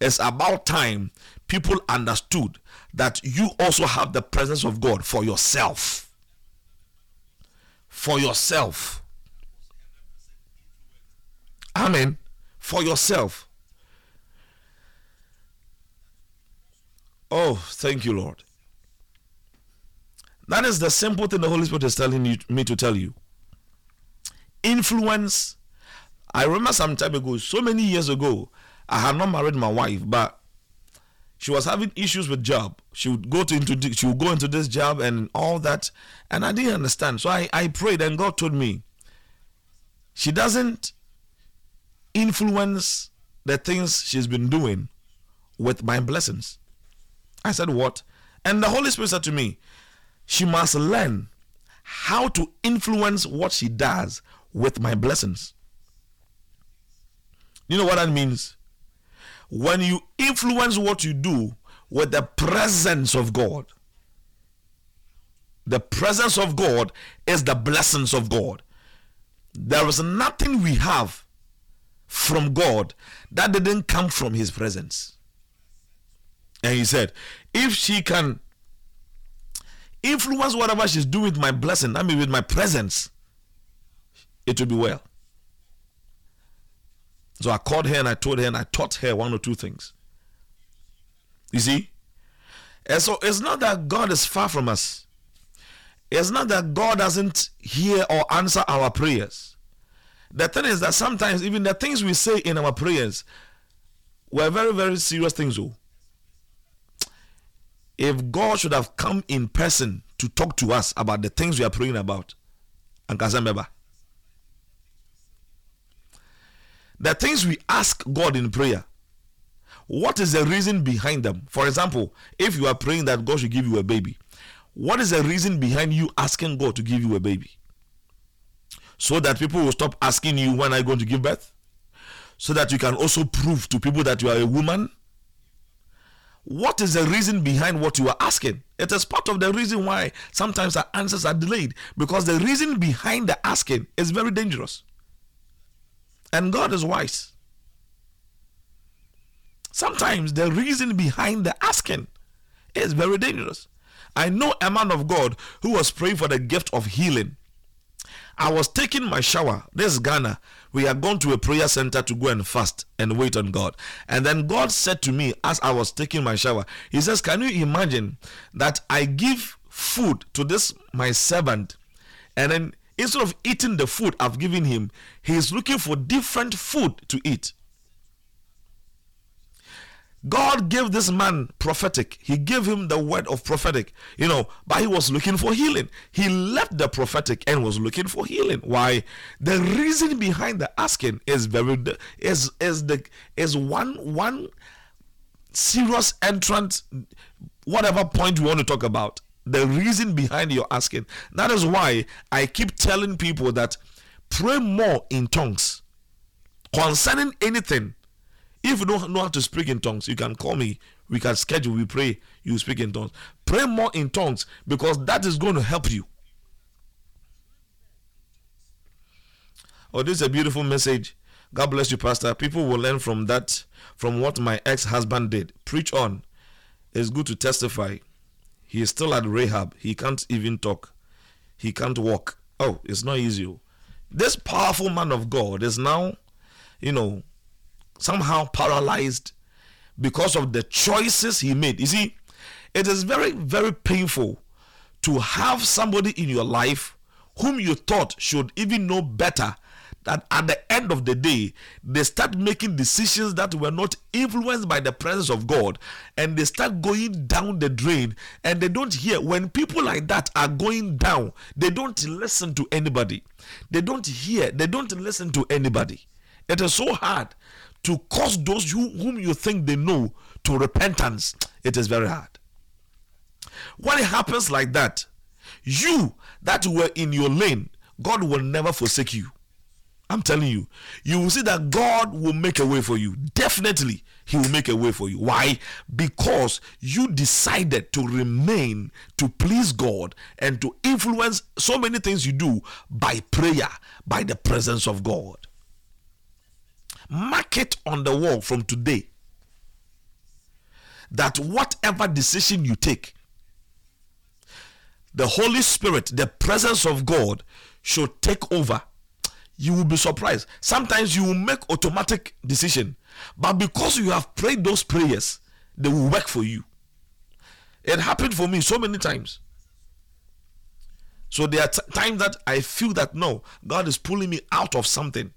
It's about time people understood that you also have the presence of God for yourself. For yourself. Amen. For yourself. Oh, thank you, Lord. That is the simple thing the Holy Spirit is telling you, me to tell you. Influence. I remember some time ago, so many years ago, I had not married my wife, but she was having issues with job. She would go to into she would go into this job and all that, and I didn't understand. So I, I prayed, and God told me she doesn't influence the things she's been doing with my blessings. I said, What? And the Holy Spirit said to me, She must learn how to influence what she does with my blessings. You know what that means? When you influence what you do with the presence of God, the presence of God is the blessings of God. There is nothing we have from God that didn't come from His presence. And He said, if she can influence whatever she's doing with my blessing, I mean with my presence, it will be well. So I called her and I told her and I taught her one or two things. You see? And so it's not that God is far from us. It's not that God doesn't hear or answer our prayers. The thing is that sometimes even the things we say in our prayers were very, very serious things. Oh if God should have come in person to talk to us about the things we are praying about, and Kazambeba, the things we ask God in prayer, what is the reason behind them? For example, if you are praying that God should give you a baby, what is the reason behind you asking God to give you a baby? So that people will stop asking you when are you going to give birth? So that you can also prove to people that you are a woman what is the reason behind what you are asking? It is part of the reason why sometimes our answers are delayed because the reason behind the asking is very dangerous. And God is wise. Sometimes the reason behind the asking is very dangerous. I know a man of God who was praying for the gift of healing. I was taking my shower. This is Ghana we are going to a prayer center to go and fast and wait on God. And then God said to me as I was taking my shower, He says, Can you imagine that I give food to this my servant and then instead of eating the food I've given him, he is looking for different food to eat. God gave this man prophetic. He gave him the word of prophetic, you know, but he was looking for healing. He left the prophetic and was looking for healing. Why? The reason behind the asking is very is is the is one one serious entrance, whatever point we want to talk about. The reason behind your asking. That is why I keep telling people that pray more in tongues concerning anything if you don't know how to speak in tongues, you can call me. We can schedule, we pray, you speak in tongues. Pray more in tongues because that is going to help you. Oh, this is a beautiful message. God bless you, Pastor. People will learn from that, from what my ex husband did. Preach on. It's good to testify. He is still at rehab. He can't even talk, he can't walk. Oh, it's not easy. This powerful man of God is now, you know, somehow paralyzed because of the choices he made. You see, it is very, very painful to have somebody in your life whom you thought should even know better that at the end of the day they start making decisions that were not influenced by the presence of God and they start going down the drain and they don't hear. When people like that are going down they don't listen to anybody. They don't hear. They don't listen to anybody. It is so hard to cause those who, whom you think they know to repentance it is very hard when it happens like that, you that were in your lane, God will never forsake you. I'm telling you, you will see that God will make a way for you. Definitely, He will make a way for you. Why? Because you decided to remain to please God and to influence so many things you do by prayer, by the presence of God. Mark it on the wall from today that whatever decision you take, the Holy Spirit, the presence of God, should take over. You will be surprised. Sometimes you will make automatic decision, but because you have prayed those prayers, they will work for you. It happened for me so many times. So there are t- times that I feel that no, God is pulling me out of something.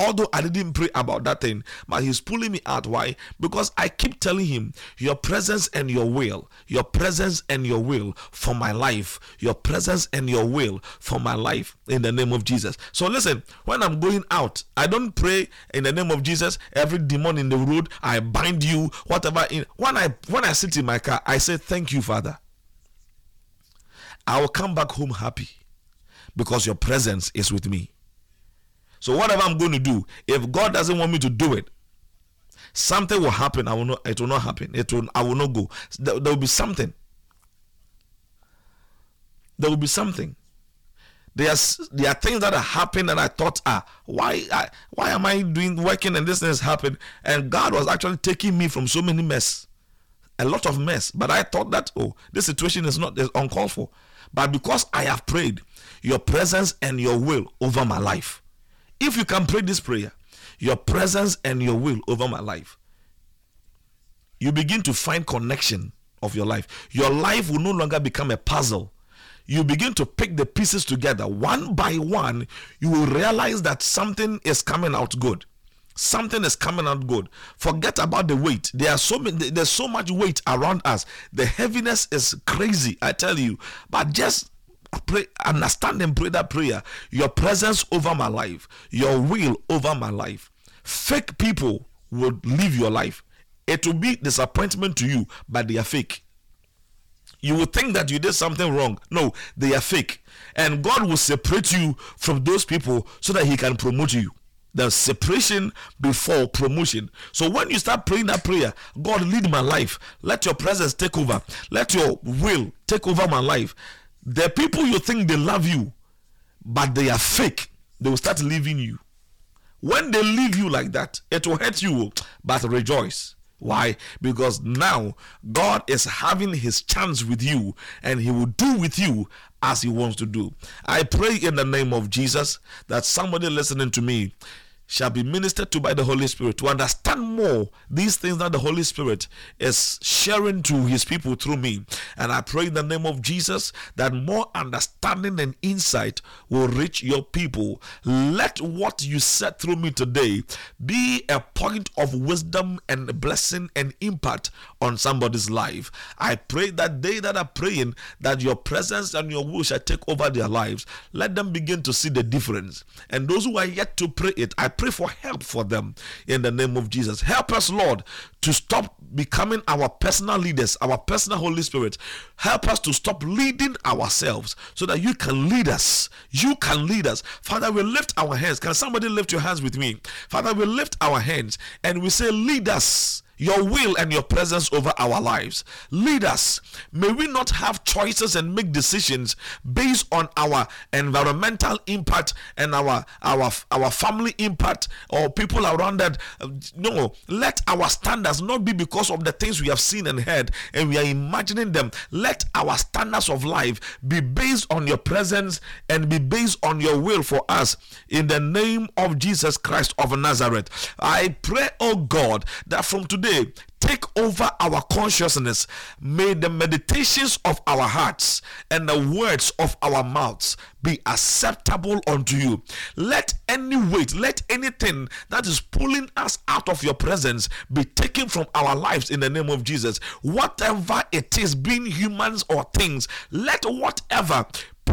Although I didn't pray about that thing, but He's pulling me out. Why? Because I keep telling Him, Your presence and your will, your presence and your will for my life, your presence and your will for my life in the name of Jesus. So listen, when I'm going out, I don't pray in the name of Jesus. Every demon in the road, I bind you, whatever. In when I when I sit in my car, I say, Thank you, Father. I will come back home happy because your presence is with me. So whatever I'm going to do, if God doesn't want me to do it, something will happen. I will not. It will not happen. It will. I will not go. There, there will be something. There will be something. There are there are things that are happening that I thought ah why I, why am I doing working and this has happened and God was actually taking me from so many mess, a lot of mess. But I thought that oh this situation is not is uncalled for, but because I have prayed, your presence and your will over my life. If you can pray this prayer, your presence and your will over my life, you begin to find connection of your life. Your life will no longer become a puzzle. You begin to pick the pieces together one by one. You will realize that something is coming out good. Something is coming out good. Forget about the weight. There are so many. There's so much weight around us. The heaviness is crazy. I tell you. But just pray, understand and pray that prayer. Your presence over my life, your will over my life. Fake people will live your life. It will be disappointment to you, but they are fake. You will think that you did something wrong. No, they are fake. And God will separate you from those people so that He can promote you. The separation before promotion. So when you start praying that prayer, God lead my life. Let your presence take over. Let your will take over my life. The people you think they love you, but they are fake, they will start leaving you. When they leave you like that, it will hurt you, but rejoice. Why? Because now God is having his chance with you and he will do with you as he wants to do. I pray in the name of Jesus that somebody listening to me shall be ministered to by the Holy Spirit to understand more these things that the Holy Spirit is sharing to his people through me. And I pray in the name of Jesus that more understanding and insight will reach your people. Let what you said through me today be a point of wisdom and blessing and impact on somebody's life. I pray that they that are praying that your presence and your will shall take over their lives. Let them begin to see the difference. And those who are yet to pray it, I pray for help for them in the name of Jesus. Help us, Lord, to stop becoming our personal leaders, our personal Holy Spirit. Help us to stop leading ourselves so that you can lead us. You can lead us. Father, we lift our hands. Can somebody lift your hands with me? Father, we lift our hands and we say, Lead us. Your will and your presence over our lives. Lead us. May we not have choices and make decisions based on our environmental impact and our our our family impact or people around that. Uh, no, let our standards not be because of the things we have seen and heard and we are imagining them. Let our standards of life be based on your presence and be based on your will for us in the name of Jesus Christ of Nazareth. I pray, oh God, that from today take over our consciousness. May the meditations of our hearts and the words of our mouths be acceptable unto you. Let any weight, let anything that is pulling us out of your presence be taken from our lives in the name of Jesus. Whatever it is, being humans or things, let whatever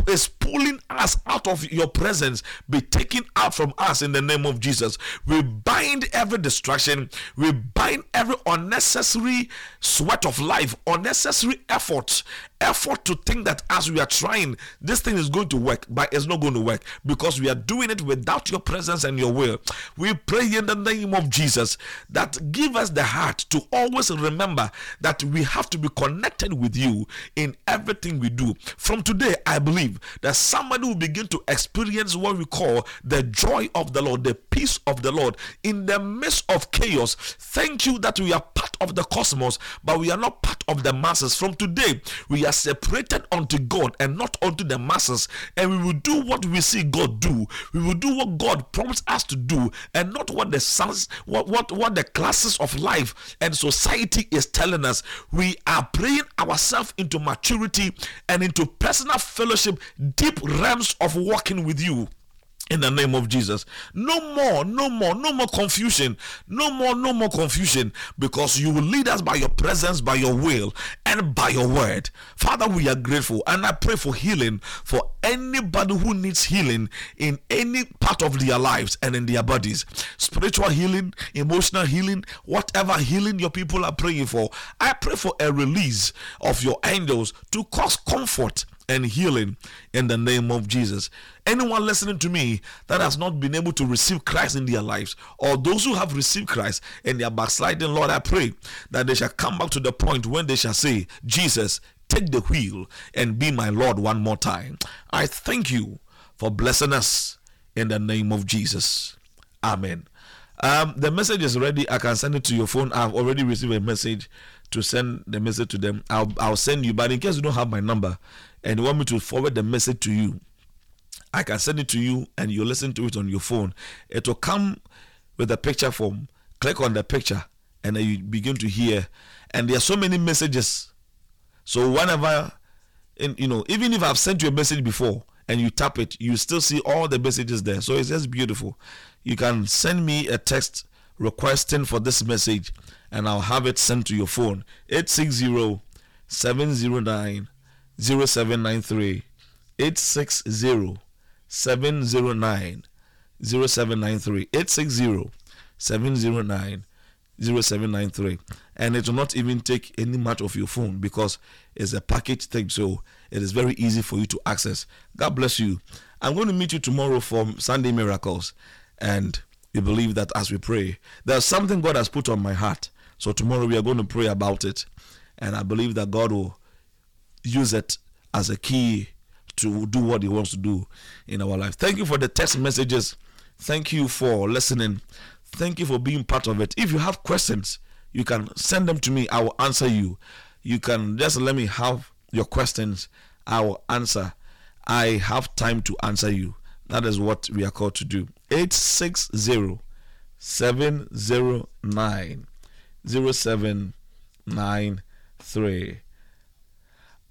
is pulling us out of your presence be taken out from us in the name of Jesus. We bind every distraction, we bind every unnecessary sweat of life, unnecessary effort, effort to think that as we are trying, this thing is going to work, but it's not going to work because we are doing it without your presence and your will. We pray in the name of Jesus that give us the heart to always remember that we have to be connected with you in everything we do. From today, I believe that somebody will begin to experience what we call the joy of the Lord, the peace of the Lord in the midst of chaos. Thank you that we are part of the cosmos, but we are not part of the masses. From today, we are separated unto God and not unto the masses, and we will do what we see God do. We will do what God prompts us to do, and not what the sons, what what what the classes of life and society is telling us. We are praying ourselves into maturity and into personal fellowship, deep realms of walking with you in the name of Jesus. No more, no more, no more confusion. No more, no more confusion because you will lead us by your presence, by your will, and by your word. Father, we are grateful and I pray for healing for anybody who needs healing in any part of their lives and in their bodies. Spiritual healing, emotional healing, whatever healing your people are praying for. I pray for a release of your angels to cause comfort and healing in the name of Jesus. Anyone listening to me that has not been able to receive Christ in their lives, or those who have received Christ and they are backsliding, Lord, I pray that they shall come back to the point when they shall say, Jesus, take the wheel and be my Lord one more time. I thank you for blessing us in the name of Jesus. Amen. Um, the message is ready. I can send it to your phone. I've already received a message to send the message to them. I'll, I'll send you, but in case you don't have my number, and want me to forward the message to you, I can send it to you and you listen to it on your phone. It will come with a picture form. Click on the picture and you begin to hear. And there are so many messages. So whenever, in, you know, even if I've sent you a message before and you tap it, you still see all the messages there. So it's just beautiful. You can send me a text requesting for this message and I'll have it sent to your phone. 860 709 0793 860 709 0793 860 709 0793 and it will not even take any much of your phone because it's a package thing so it is very easy for you to access. God bless you. I'm going to meet you tomorrow for sunday miracles. And we believe that as we pray there's something god has put on my heart. So tomorrow we are going to pray about it. And i believe that god will use it as a key to do what He wants to do in our life. Thank you for the text messages. Thank you for listening. Thank you for being part of it. If you have questions, you can send them to me. I will answer you. You can just let me have your questions. I will answer. I have time to answer you. That is what we are called to do. 860 709 0793.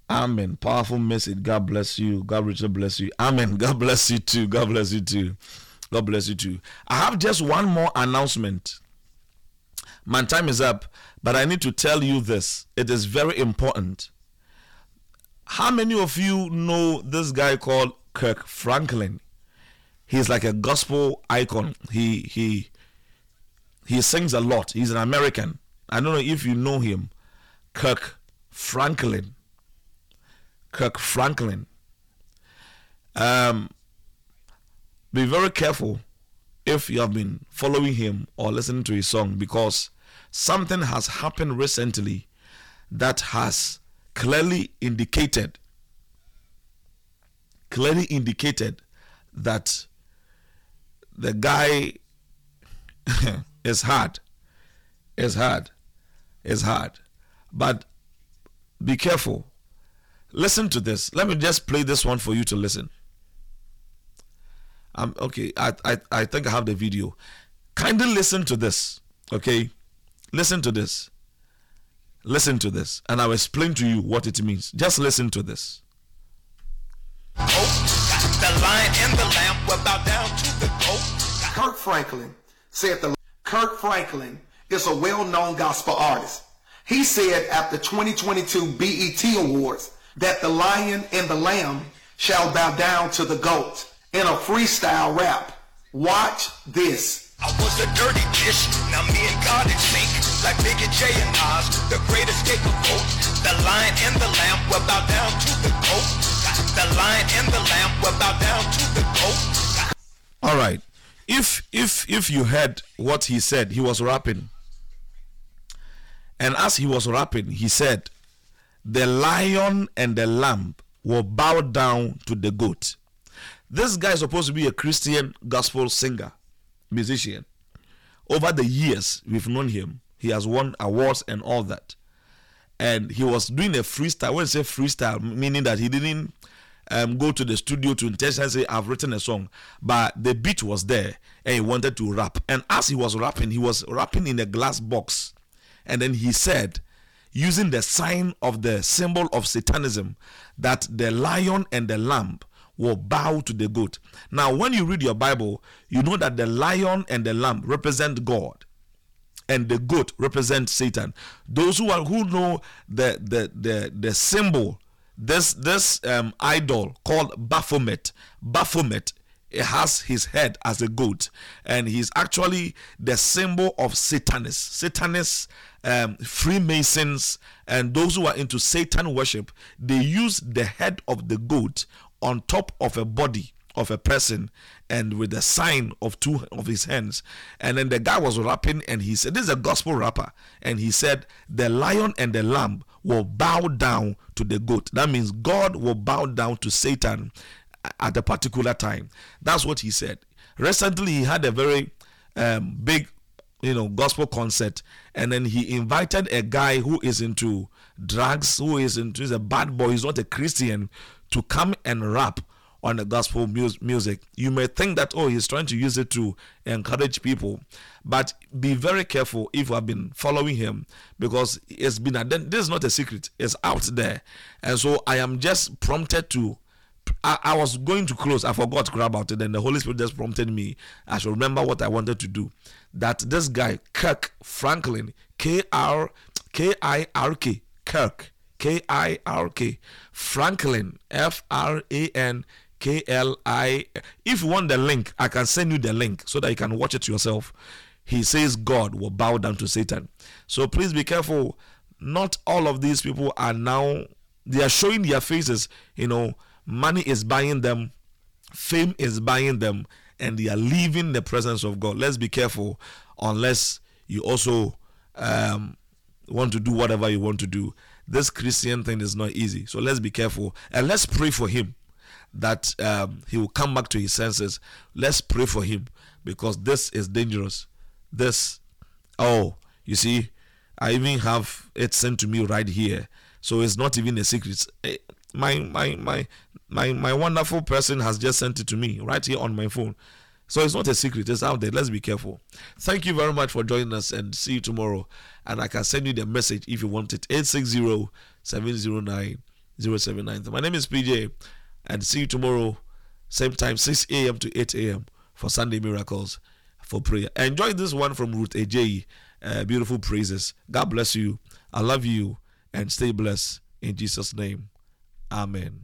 Amen. Powerful message. God bless you. God richly bless you. Amen. God bless you too. God bless you too. God bless you too. I have just one more announcement. My time is up, but I need to tell you this. It is very important. How many of you know this guy called Kirk Franklin? He's like a gospel icon. He he he sings a lot. He's an American. I don't know if you know him. Kirk Franklin. Kirk Franklin. Um, be very careful if you have been following him or listening to his song because something has happened recently that has clearly indicated clearly indicated that the guy is hard is hard is hard but be careful listen to this. Let me just play this one for you to listen. Um, okay I, I i think i have the video. Kindly listen to this okay? Listen to this. Listen to this and i'll explain to you what it means. Just listen to this. The lion and the lamb will bow down to the goat. Kirk Franklin said the Kirk Franklin is a well-known gospel artist. He said at the 2022 BET Awards that the lion and the lamb shall bow down to the goat in a freestyle rap. Watch this. I was a dirty dish, now me and God in sync. Like Big and J and Nas, the great scapegoat. The lion and the lamb will bow down to the goat. The lion and the lamb will bow down to the goat. all right if if if you heard what he said he was rapping and as he was rapping he said the lion and the lamb will bow down to the goat this guy is supposed to be a christian gospel singer musician over the years we've known him he has won awards and all that and he was doing a freestyle. When I say freestyle, meaning that he didn't um, go to the studio to intentionally say, I've written a song, but the beat was there and he wanted to rap. And as he was rapping, he was rapping in a glass box. And then he said, using the sign of the symbol of Satanism, that the lion and the lamb will bow to the goat. Now, when you read your Bible, you know that the lion and the lamb represent God and the goat represents Satan. Those who are who know the the the, the symbol, this this um, idol called Baphomet, Baphomet. It has his head as a goat, and he's actually the symbol of Satanists, Satanists, um, Freemasons, and those who are into Satan worship. They use the head of the goat on top of a body of a person and with the sign of two of his hands. And then the guy was rapping and he said, This is a gospel rapper. And he said, The lion and the lamb will bow down to the goat. That means God will bow down to Satan at a particular time. That's what he said. Recently, he had a very um, big you know gospel concert and then he invited a guy who is into drugs who is into is a bad boy he's not a christian to come and rap on the gospel mus- music you may think that oh he's trying to use it to encourage people but be very careful if you have been following him because it's been this is not a secret it's out there and so i am just prompted to I, I was going to close. I forgot about it. And the Holy Spirit just prompted me. I should remember what I wanted to do. That this guy, Kirk Franklin, K R K I R K, Kirk, K I R K, Franklin, F R A N K L I. If you want the link, I can send you the link so that you can watch it yourself. He says God will bow down to Satan. So please be careful. Not all of these people are now, they are showing their faces, you know money is buying them, fame is buying them, and they are leaving the presence of God. Let's be careful, unless you also um, want to do whatever you want to do. This Christian thing is not easy, so let's be careful and let's pray for him that um, he will come back to his senses. Let's pray for him because this is dangerous. This, oh, you see, I even have it sent to me right here, so it's not even a secret. My my my my my wonderful person has just sent it to me right here on my phone. So it's not a secret, it's out there. Let's be careful. Thank you very much for joining us and see you tomorrow. And I can send you the message if you want it 860 709 0790. My name is PJ and see you tomorrow, same time, 6 a.m. to 8 a.m. for Sunday Miracles for prayer. Enjoy this one from Ruth AJ. Uh, beautiful praises. God bless you. I love you and stay blessed in Jesus' name. Amen.